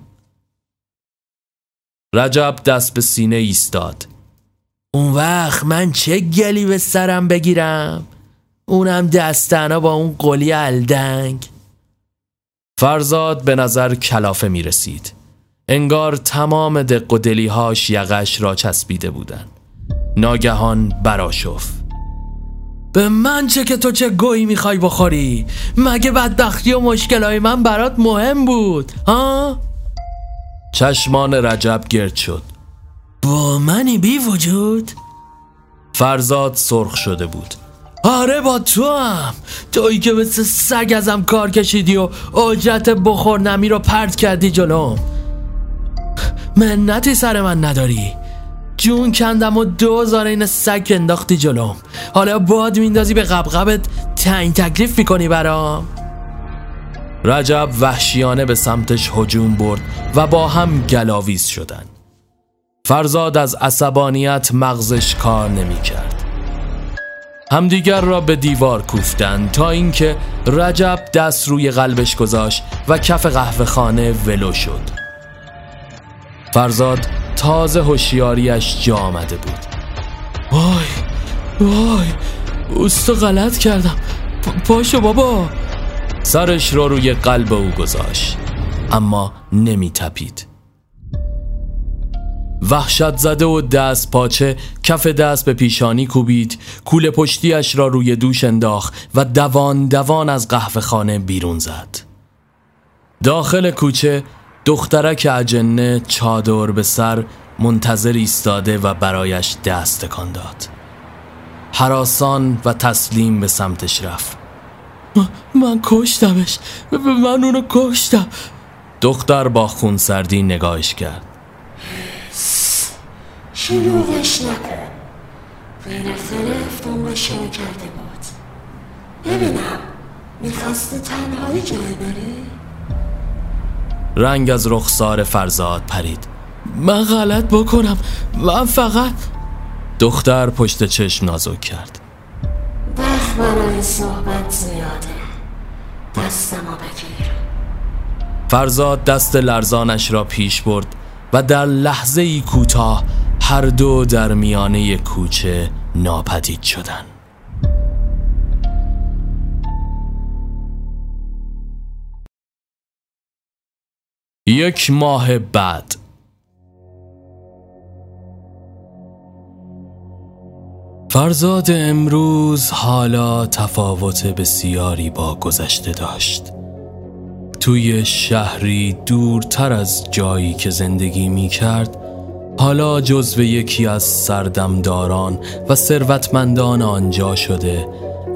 رجب دست به سینه ایستاد.
اون وقت من چه گلی به سرم بگیرم؟ اونم دستنا با اون قلی الدنگ.
فرزاد به نظر کلافه می رسید انگار تمام دق و دلیهاش یقش را چسبیده بودند. ناگهان براشف
به من چه که تو چه گویی می‌خوای بخوری؟ مگه بدبختی و مشکلای من برات مهم بود ها؟
چشمان رجب گرد شد.
با منی بی وجود؟
فرزاد سرخ شده بود.
آره با تو هم تویی که مثل سگ ازم کار کشیدی و اجرت بخور نمی رو پرت کردی جلوم. منتی سر من نداری. جون کندم و دوزار این سگ انداختی جلوم حالا باد میندازی به قبقبت تعیین تکلیف می‌کنی برام.
رجب وحشیانه به سمتش هجوم برد و با هم گلاویز شدن. فرزاد از عصبانیت مغزش کار نمی کرد همدیگر را به دیوار کوفتند تا اینکه رجب دست روی قلبش گذاشت و کف قهوه خانه ولو شد. فرزاد تازه هوشیاریش جا آمده بود.
وای وای اوستا غلط کردم. پاشو بابا.
سرش را روی قلب او گذاشت اما نمی تپید وحشت زده و دست پاچه کف دست به پیشانی کوبید کول پشتیش را روی دوش انداخت و دوان دوان از قهوه خانه بیرون زد. داخل کوچه دخترک اجنه چادر به سر منتظر ایستاده و برایش دست تکان داد. حراسان و تسلیم به سمتش رفت.
من کشتمش. من اونو کشتم.
دختر با خونسردی نگاهش کرد.
شلوغش نکن. بالاخره افتون شروع کرده بود ببینم می‌خواستی تنهایی جای بری؟
رنگ از رخسار فرزاد پرید.
من غلط بکنم. من فقط
دختر پشت چشم نازک کرد.
وقت برای صحبت زیاده. دستمو بگیر.
فرزاد دست لرزانش را پیش برد و در لحظه ای کوتاه هر دو در میانه کوچه ناپدید شدند. یک ماه بعد. فرزاد امروز حالا تفاوت بسیاری با گذشته داشت. توی شهری دورتر از جایی که زندگی می کرد حالا جزو یکی از سردمداران و ثروتمندان آنجا شده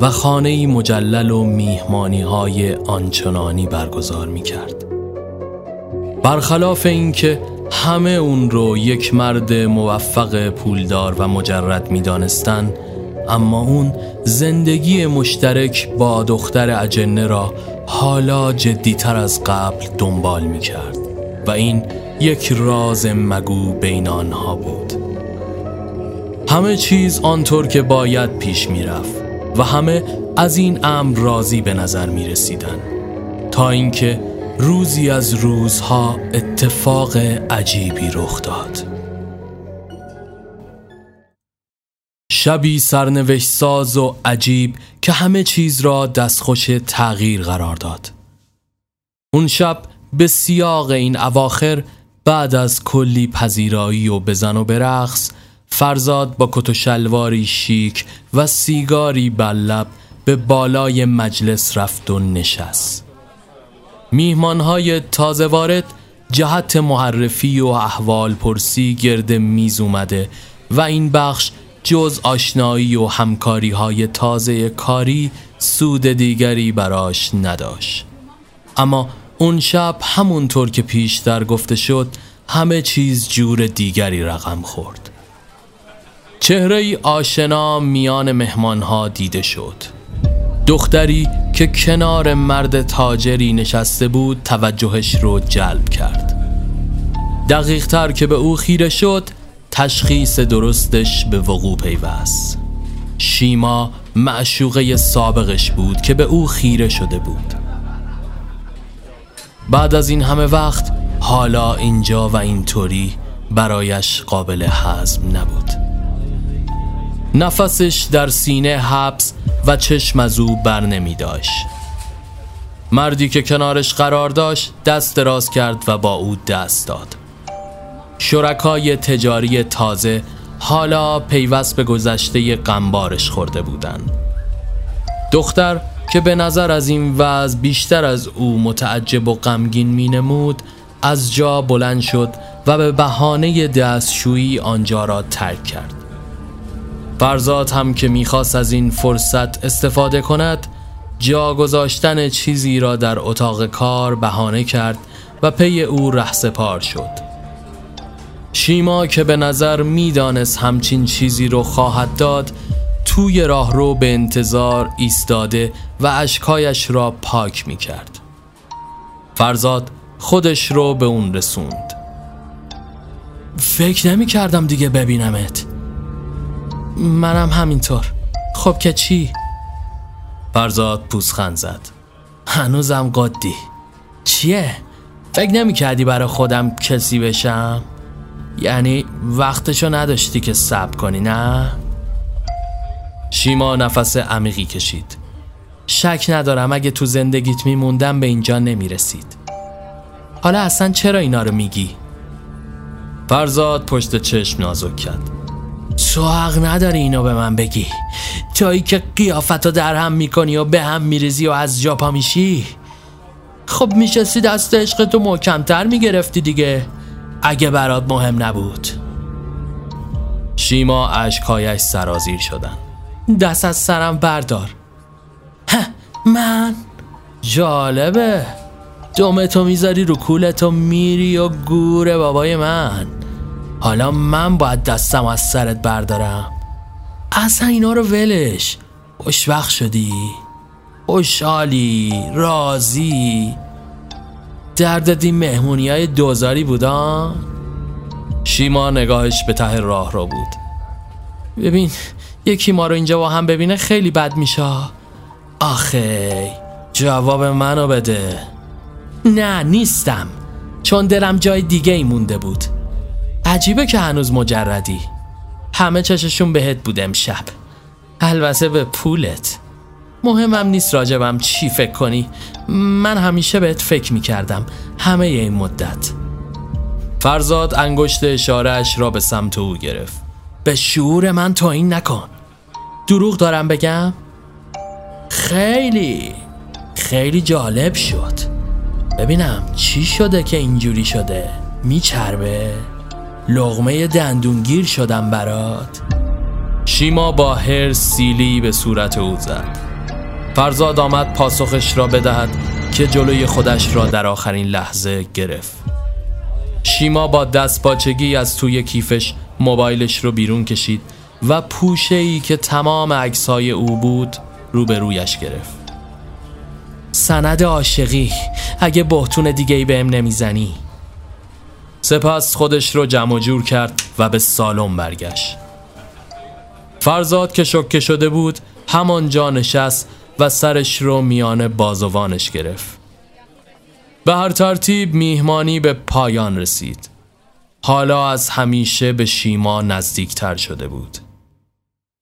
و خانه مجلل و میهمانی های آنچنانی برگزار می کرد برخلاف اینکه همه اون رو یک مرد موفق پولدار و مجرد می دانستن اما اون زندگی مشترک با دختر اجنه را حالا جدیتر از قبل دنبال می کرد و این یک راز مگو بین آنها بود. همه چیز آنطور که باید پیش می رفت و همه از این امر راضی به نظر می رسیدن تا اینکه روزی از روزها اتفاق عجیبی رخ داد. شبی سرنوشت ساز و عجیب که همه چیز را دستخوش تغییر قرار داد. اون شب به سیاق این اواخر بعد از کلی پذیرایی و بزن و برقص فرزاد با کت و شلواری شیک و سیگاری بر به بالای مجلس رفت و نشست. میهمانهای تازه وارد جهت معرفی و احوال پرسی گرد میز اومده و این بخش جز آشنایی و همکاری های تازه کاری سود دیگری براش نداشت. اما اون شب همونطور که پیشتر گفته شد همه چیز جور دیگری رقم خورد. چهره آشنا میان مهمانها دیده شد. دختری که کنار مرد تاجری نشسته بود توجهش رو جلب کرد. دقیق تر که به او خیره شد تشخیص درستش به وقوع پیوست. شیما معشوقه سابقش بود که به او خیره شده بود. بعد از این همه وقت حالا اینجا و اینطوری برایش قابل حزم نبود. نفسش در سینه حبس و چشم از او بر نمی داشت. مردی که کنارش قرار داشت دست دراز کرد و با او دست داد. شرکای تجاری تازه حالا پیوست به گذشته قنبارش خورده بودند. دختر که به نظر از این وضع بیشتر از او متعجب و غمگین می نمود از جا بلند شد و به بهانه دستشویی آنجا را ترک کرد. فرزاد هم که می‌خواست از این فرصت استفاده کند جا گذاشتن چیزی را در اتاق کار بهانه کرد و پی او رهسپار شد. شیما که به نظر می‌دانست همچین چیزی رو خواهد داد توی راهرو به انتظار ایستاده و اشکایش را پاک می کرد فرزاد خودش رو به اون رسوند.
فکر نمی کردم دیگه ببینمت. منم همینطور خب که چی؟
فرزاد پوزخند زد
هنوزم قدی چیه؟ فکر نمی کردی برای خودم کسی بشم؟ یعنی وقتشو نداشتی که صبر کنی نه؟
شیما نفس عمیقی کشید
شک ندارم اگه تو زندگیت میموندم به اینجا نمی‌رسید حالا اصلا چرا اینا رو میگی؟
فرزاد پشت چشم نازک کرد
تو حق نداری اینو به من بگی. تویی که قیافتو در هم می‌کنی و به هم میریزی و از جا پا میشی خب میشستی دست عشقتو محکمتر می‌گرفتی دیگه. اگه برات مهم نبود.
شیما اشکایش سرازیر شدن.
دست از سرم بردار. من؟ جالبه. دومتو می‌ذاری رو کولتو میری و گوره بابای من. حالا من باید دستم از سرت بردارم. اصلا اینا رو ولش. خوشوقت شدی. خوشحالی راضی. درد دی مهمونی های دوزاری بودن
شیما نگاهش به ته راه را بود.
ببین یکی ما رو اینجا با هم ببینه خیلی بد میشه. آخه جواب منو بده. نه نیستم. چون دلم جای دیگه ای مونده بود. عجیبه که هنوز مجردی. همه چششون بهت بود امشب. البته به پولت. مهمم نیست راجبم چی فکر کنی. من همیشه بهت فکر می‌کردم. همه این مدت.
فرزاد انگشت اشارهش را به سمت او گرفت.
به شعور من تو این نکن. دروغ دارم بگم؟ خیلی. خیلی جالب شد. ببینم چی شده که اینجوری شده. میچربه؟ لغمه دندونگیر شدم برات.
شیما با هر سیلی به صورت او زد. فرزاد آمد پاسخش را بدهد که جلوی خودش را در آخرین لحظه گرفت. شیما با دست باچگی از توی کیفش موبایلش رو بیرون کشید و پوشه ای که تمام عکسای او بود روبرویش گرفت.
سند عاشقی اگه بهتون دیگه ای بهم نمی‌زنی.
سپس خودش رو جمع جور کرد و به سالن برگشت. فرزاد که شکه شده بود همانجا نشست و سرش رو میان بازوانش گرفت. به هر ترتیب میهمانی به پایان رسید. حالا از همیشه به شیما نزدیکتر شده بود.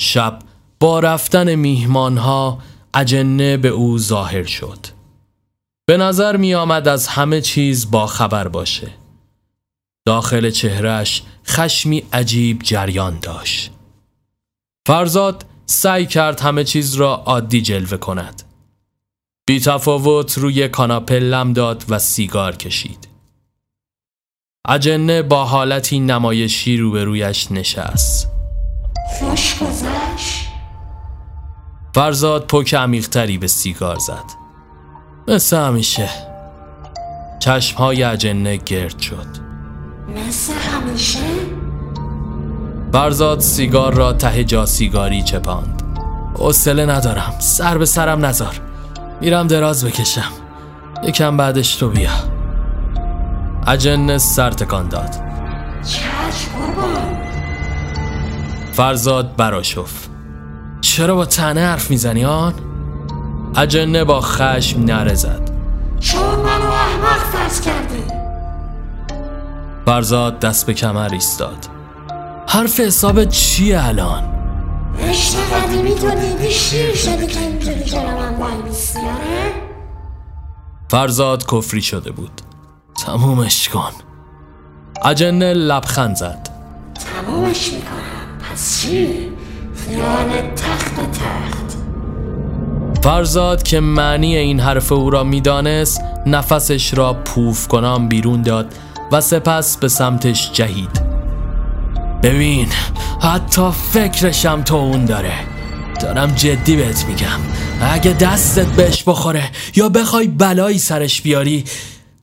شب با رفتن میهمانها اجنه به او ظاهر شد. به نظر می آمد از همه چیز با خبر باشه. داخل چهرش خشمی عجیب جریان داشت. فرزاد سعی کرد همه چیز را عادی جلوه کند. بی تفاوت روی کاناپه لم داد و سیگار کشید. اجنه با حالتی نمایشی روبرویش نشست.
خوش گذشت.
فرزاد پک عمیقتری به سیگار زد.
مثل همیشه.
چشمهای اجنه گرد شد.
مثل همیشه؟
فرزاد سیگار را ته جا سیگاری چپاند.
حوصله ندارم. سر به سرم نذار میرم دراز بکشم. یکم بعدش تو بیا.
اجنه سر تکان داد. فرزاد براشفت
چرا با تنه حرف می‌زنی آن؟
اجنه با خشم نره زد.
چون منو احمق فرض کردی.
فرزاد دست به کمر ایستاد.
حرف حساب چیه الان؟
عشق قدیمی تو دیدی شیر شدی که اینجوری آره؟
فرزاد کفری شده بود.
تمومش کن.
اجنه لبخند زد.
تمومش می‌کنم. پس چی؟ خیال تخت تخت.
فرزاد که معنی این حرف او را می‌دانست نفسش را پوف کنم بیرون داد. و سپس به سمتش جهید. ببین حتی فکرشم تو اون داره. دارم جدی بهت میگم. اگه دستت بهش بخوره یا بخوای بلایی سرش بیاری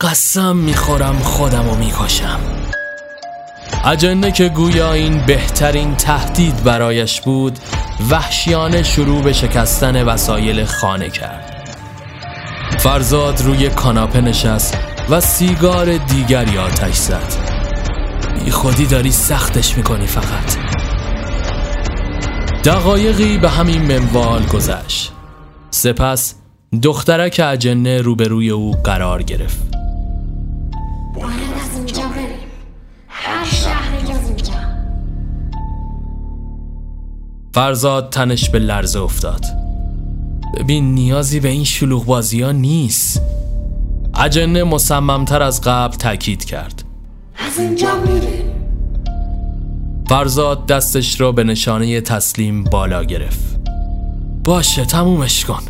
قسم می‌خورم خودمو می‌کشم. اجنه که گویا این بهترین تهدید برایش بود وحشیانه شروع به شکستن وسایل خانه کرد. فرزاد روی کاناپه نشست و سیگار دیگری آتش زد. بی خودی داری سختش می‌کنی فقط. دقایقی به همین منوال گذشت. سپس دخترک اجنه روبروی او قرار گرفت. فرزاد تنش به لرزه افتاد. ببین نیازی به این شلوغ بازی ها نیست. اجنه مصممتر از قبل تاکید کرد.
از اینجا میریم.
فرزاد دستش را به نشانه تسلیم بالا گرفت. باشه تمومش کن.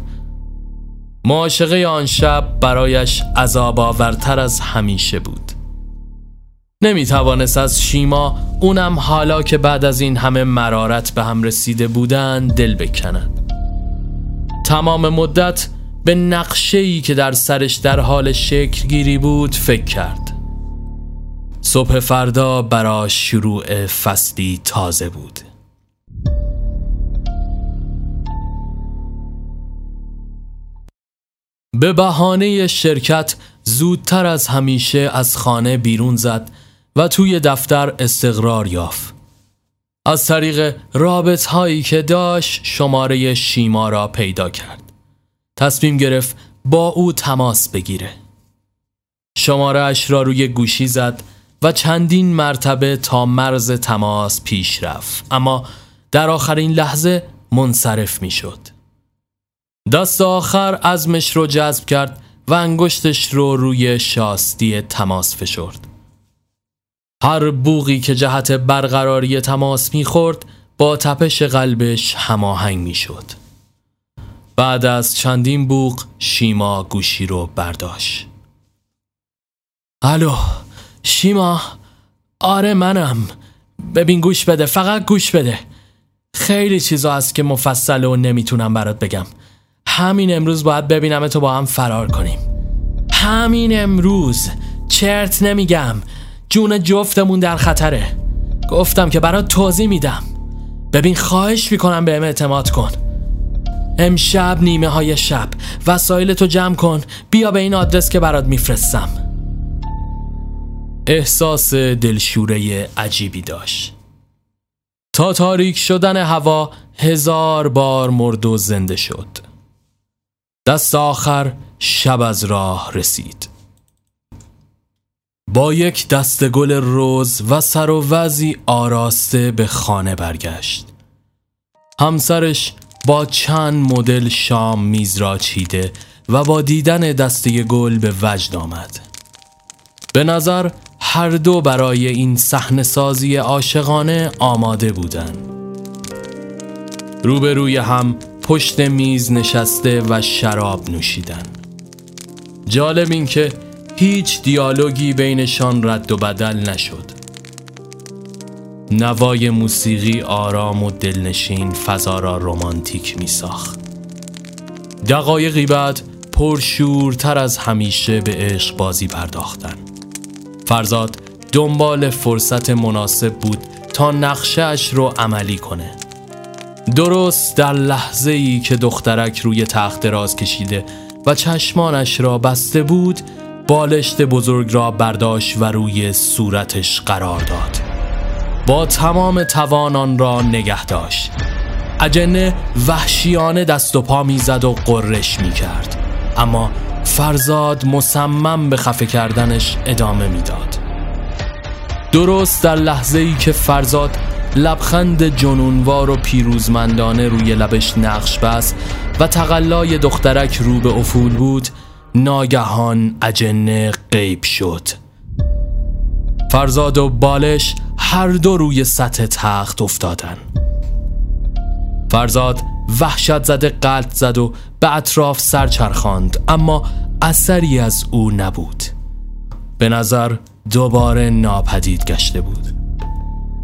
معاشقه آن شب برایش عذاب آورتر از همیشه بود. نمی توانست از شیما اونم حالا که بعد از این همه مرارت به هم رسیده بودن دل بکند تمام مدت به نقشه‌ای که در سرش در حال شکل گیری بود فکر کرد صبح فردا برا شروع فصلی تازه بود به بهانه شرکت زودتر از همیشه از خانه بیرون زد و توی دفتر استقرار یافت. از طریق رابط هایی که داشت شماره شیما را پیدا کرد. تصمیم گرفت با او تماس بگیره. شماره اش را روی گوشی زد و چندین مرتبه تا مرز تماس پیش رفت اما در آخرین لحظه منصرف می شد. دست آخر عزمش رو جذب کرد و انگشتش رو روی شاستی تماس فشرد. هر بوغی که جهت برقراری تماس می‌خورد با تپش قلبش هماهنگ می‌شد. بعد از چندین بوغ شیما گوشی رو برداشت. الو شیما آره منم. ببین گوش بده فقط گوش بده. خیلی چیزا هست که مفصله و نمی‌تونم برات بگم. همین امروز باید ببینم تو با هم فرار کنیم. همین امروز. چرت نمیگم. جون جفتمون در خطره. گفتم که برات توضیح میدم. ببین خواهش می‌کنم بهم اعتماد کن. امشب نیمه های شب. وسایل تو جمع کن. بیا به این آدرس که برات میفرستم. احساس دلشوره عجیبی داشت. تا تاریک شدن هوا هزار بار مرد و زنده شد. دست آخر شب از راه رسید. با یک دست گل روز و سر و وزی آراسته به خانه برگشت همسرش با چند مدل شام میز را چیده و با دیدن دسته گل به وجد آمد به نظر هر دو برای این صحنه سازی عاشقانه آماده بودند. روبروی هم پشت میز نشسته و شراب نوشیدن. جالب این که هیچ دیالوگی بینشان رد و بدل نشد. نوای موسیقی آرام و دلنشین فضا را رمانتیک می ساخت. دقایقی بعد پرشورتر از همیشه به عشق بازی پرداختن. فرزاد دنبال فرصت مناسب بود تا نقشهش رو عملی کنه درست در لحظه ای که دخترک روی تخت دراز کشیده و چشمانش را بسته بود بالشت بزرگ را برداشت و روی صورتش قرار داد. با تمام توانان را نگه داشت. اجنه وحشیانه دست و پا می‌زد و قررش می کرد اما فرزاد مصمم به خفه کردنش ادامه می‌داد. درست در لحظه ای که فرزاد لبخند جنونوار و پیروزمندانه روی لبش نقش بست و تقلای دخترک رو به افول بود ناگهان اجنه غیب شد. فرزاد و بالش هر دو روی سطح تخت افتادن. فرزاد وحشت زده قلط زد و به اطراف سر چرخاند اما اثری از او نبود. به نظر دوباره ناپدید گشته بود.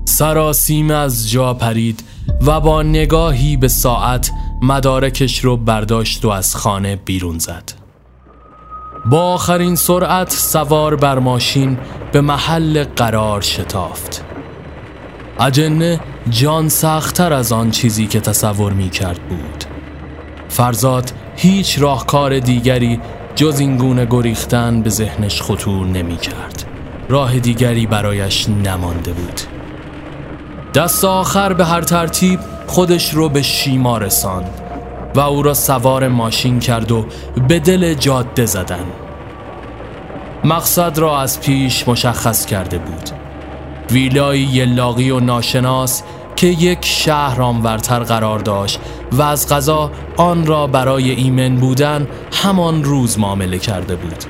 سراسیم از جا پرید و با نگاهی به ساعت مدارکش رو برداشت و از خانه بیرون زد. با آخرین سرعت سوار بر ماشین به محل قرار شتافت. اجنه جان سختتر از آن چیزی که تصور می کرد بود. فرزاد هیچ راهکار دیگری جز این گونه گریختن به ذهنش خطور نمی کرد راه دیگری برایش نمانده بود. دست آخر به هر ترتیب خودش رو به شیما رساند. و او را سوار ماشین کرد و به دل جاده زدن. مقصد را از پیش مشخص کرده بود. ویلای یلاقی و ناشناس که یک شهر آنورتر قرار داشت و از غذا آن را برای ایمن بودن همان روز معامله کرده بود.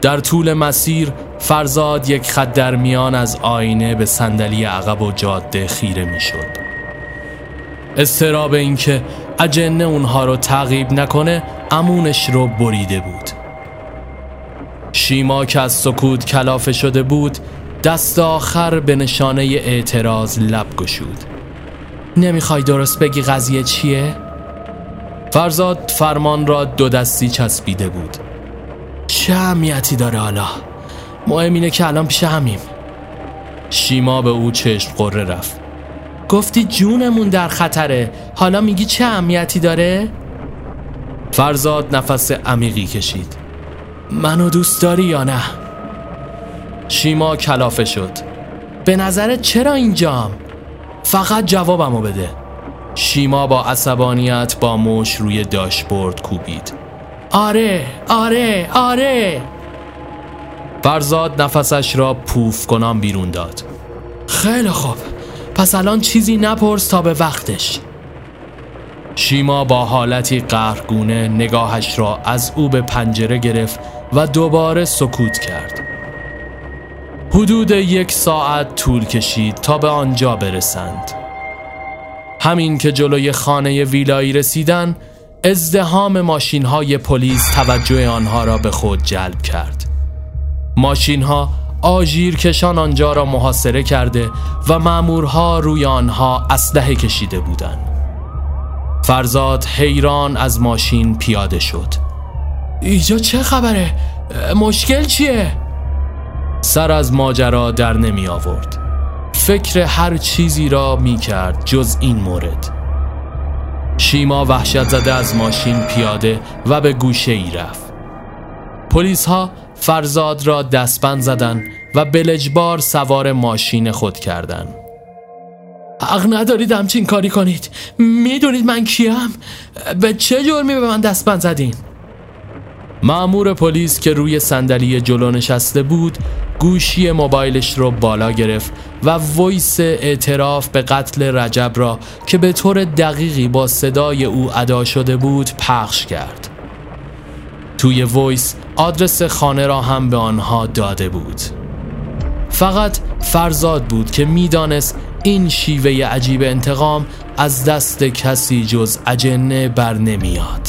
در طول مسیر فرزاد یک خط در میان از آینه به صندلی عقب و جاده خیره می‌شد. استراب اینکه اجنه اونها رو تعقیب نکنه امونش رو بریده بود. شیما که از سکوت کلافه شده بود دست آخر به نشانه اعتراض لب گشود. نمی‌خوای درست بگی قضیه چیه؟ فرزاد فرمان را دو دستی چسبیده بود. چه اهمیتی داره حالا؟ مهم اینه که الان پیش همیم. شیما به او چشم قره رفت. گفتی جونمون در خطره. حالا میگی چه اهمیتی داره؟ فرزاد نفس عمیقی کشید. منو دوست داری یا نه؟ شیما کلافه شد. به نظرت چرا اینجام؟ فقط جوابمو بده. شیما با عصبانیت با مش روی داشبورد کوبید. آره آره آره. فرزاد نفسش را پوف کنان بیرون داد. خیلی خوب. پس الان چیزی نپرس تا به وقتش. شیما با حالتی قهرگونه نگاهش را از او به پنجره گرفت و دوباره سکوت کرد. حدود یک ساعت طول کشید تا به آنجا برسند. همین که جلوی خانه ویلایی رسیدن ازدهام ماشین های پلیس توجه آنها را به خود جلب کرد. ماشین ها آژیر کشان آنجا را محاصره کرده و مامورها روی آنها اسلحه کشیده بودند. فرزاد حیران از ماشین پیاده شد. اینجا چه خبره؟ مشکل چیه؟ سر از ماجرا در نمی آورد. فکر هر چیزی را می کرد جز این مورد. شیما وحشت زده از ماشین پیاده و به گوشه ای رفت. پلیس ها فرزاد را دستبند زدن و بلجبار سوار ماشین خود کردن حق ندارید همچین کاری کنید می‌دونید من کیم؟ به چه جرمی به من دستبند زدین؟ معمور پلیس که روی صندلی جلو نشسته بود گوشی موبایلش رو بالا گرفت و ویس اعتراف به قتل رجب را که به طور دقیقی با صدای او ادا شده بود پخش کرد توی ویس آدرس خانه را هم به آنها داده بود. فقط فرزاد بود که می‌دانست این شیوه عجیب انتقام از دست کسی جز اجنه بر نمیاد.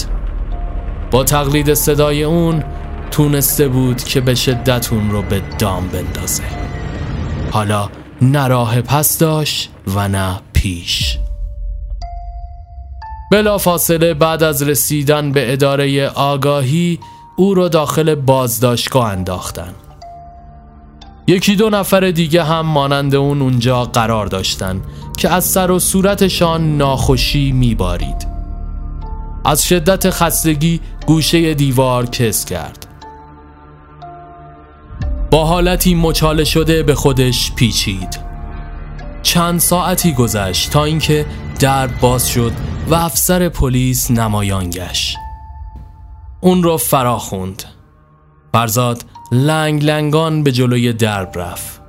با تقلید صدای اون تونسته بود که به شدت اون رو به دام بندازه. حالا نه راه پس داشت و نه پیش. بلا فاصله بعد از رسیدن به اداره آگاهی او را داخل بازداشتگاه انداختن یکی دو نفر دیگه هم مانند اون اونجا قرار داشتن که از سر و صورتشان ناخوشی میبارید. از شدت خستگی گوشه دیوار کس کرد. با حالتی مچاله شده به خودش پیچید. چند ساعتی گذشت تا اینکه در باز شد و افسر پلیس نمایان گشت. اون رو فرا خوند. فرزاد لنگ لنگان به جلوی درب رفت.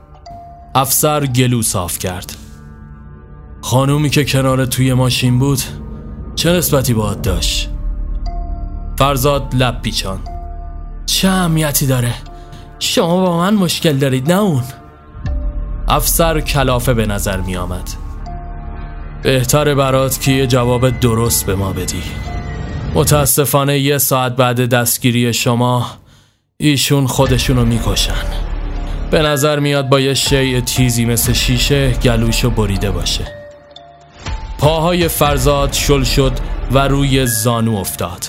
افسر گلو صاف کرد. خانومی که کنار توی ماشین بود چه نسبتی باید داشت؟ فرزاد لب پیچان. چه اهمیتی داره؟ شما با من مشکل دارید نه اون؟ افسر کلافه به نظر می آمد. بهتره برات که یه جواب درست به ما بدی. متاسفانه یه ساعت بعد دستگیری شما ایشون خودشونو می‌کشن به نظر میاد با یه شیء تیزی مثل شیشه گلوشو بریده باشه. پاهای فرزاد شل شد و روی زانو افتاد.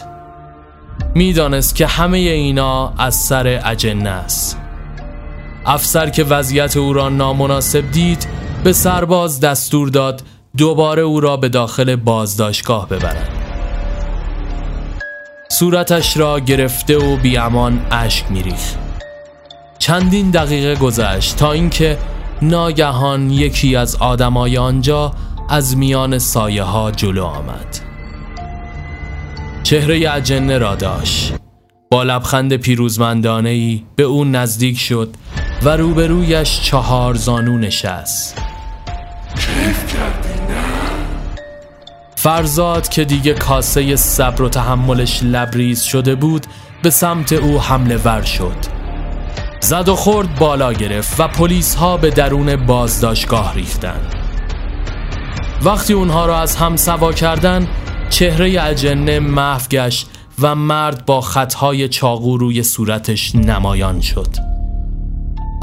می‌دانست که همه اینا از سر اجنه است. افسر که وضعیت او را نامناسب دید به سرباز دستور داد دوباره او را به داخل بازداشتگاه ببرند صورتش را گرفته و بیامان اشک میریخت. چندین دقیقه گذشت تا اینکه ناگهان یکی از آدمای آنجا از میان سایه ها جلو آمد. چهره اجنه را داشت. با لبخند پیروزمندانه ای به او نزدیک شد و روبرویش چهار زانو نشست. فرزاد که دیگه کاسه صبر و تحملش لبریز شده بود به سمت او حمله ور شد. زد و خورد بالا گرفت و پلیس ها به درون بازداشتگاه ریختن. وقتی اونها را از هم سوا کردن چهره اجنه محو گشت و مرد با خطهای چاقو روی صورتش نمایان شد.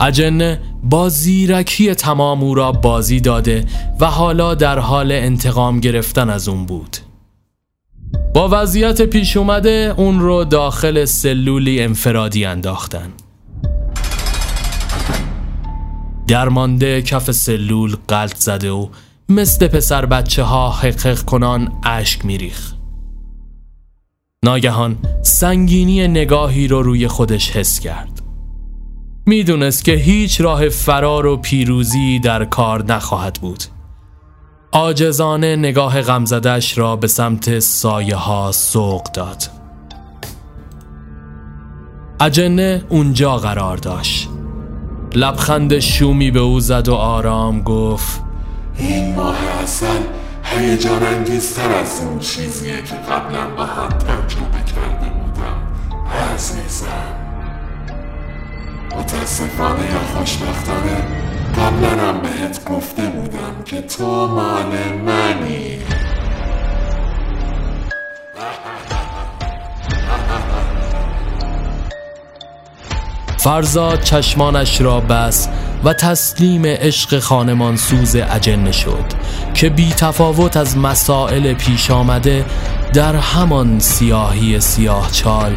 اجنه با زیرکی تمام او را بازی داده و حالا در حال انتقام گرفتن از اون بود. با وضعیت پیش اومده اون رو داخل سلولی انفرادی انداختن. درمانده کف سلول قلط زده و مثل پسر بچه ها حقق کنان اشک میریخ ناگهان سنگینی نگاهی رو روی خودش حس کرد. می‌دونست که هیچ راه فرار و پیروزی در کار نخواهد بود. آجزانه نگاه غمزدش را به سمت سایه ها سوق داد. اجنه اونجا قرار داشت. لبخند شومی به او زد و آرام گفت
این ماه اصل هیجان انگیزتر از اون چیزیه که قبلا با هم تجربه کرده بودم عزیزم متاسفانه یا خوشبختانه قبلا هم بهت گفته بودم که تو مال منی.
فرزاد چشمانش را بس و تسلیم عشق خانمانسوز اجنه شد که بی تفاوت از مسائل پیش آمده در همان سیاهی سیاه چال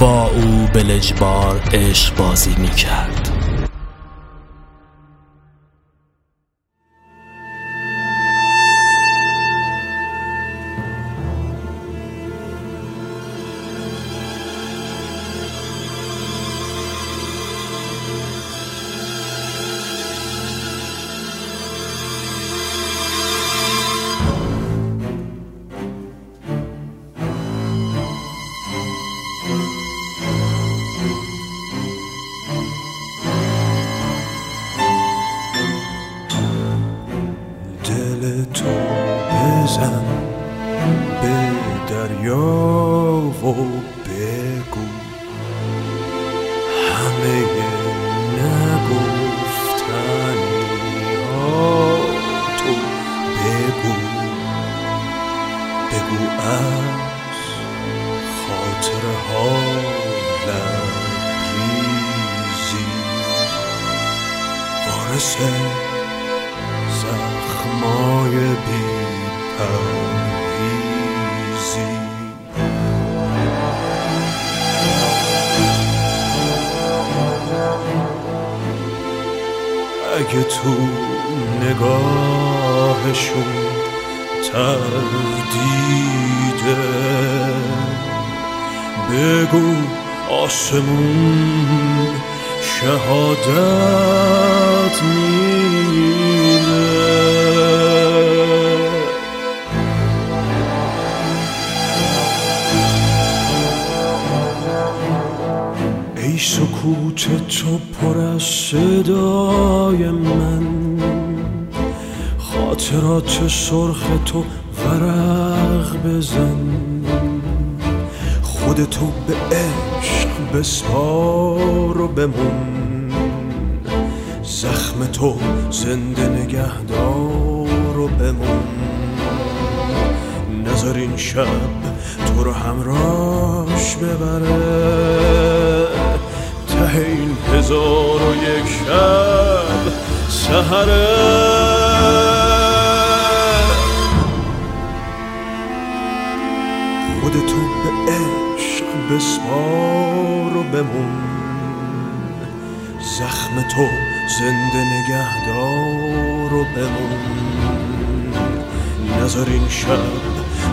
با او بلجبار عشق بازی می کرد
بگو آسمون شهادت میده ای سکوت تو پر از صدای من خاطرات سرخ تو ورق بزن. خودتو به عشق بسپار و بمون زخم تو زنده نگهدار و بمون نظر این شب تو رو همراش ببره. ته این هزار و یک شب سهره خودتو به بسپار و بمون. زخم تو زنده نگهدار و بمون. نظر این شب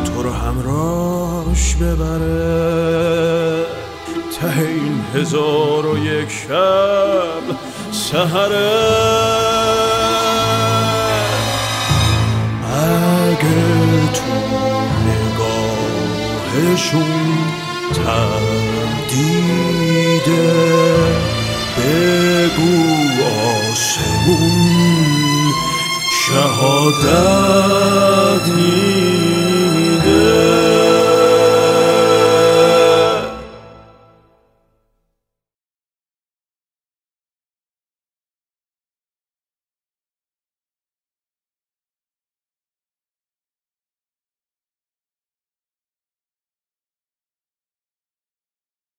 تو رو همراش ببره. ته این هزار و یک شب سهره اگه تو نگاهشون تردیده بگو آسمون شهادت میده.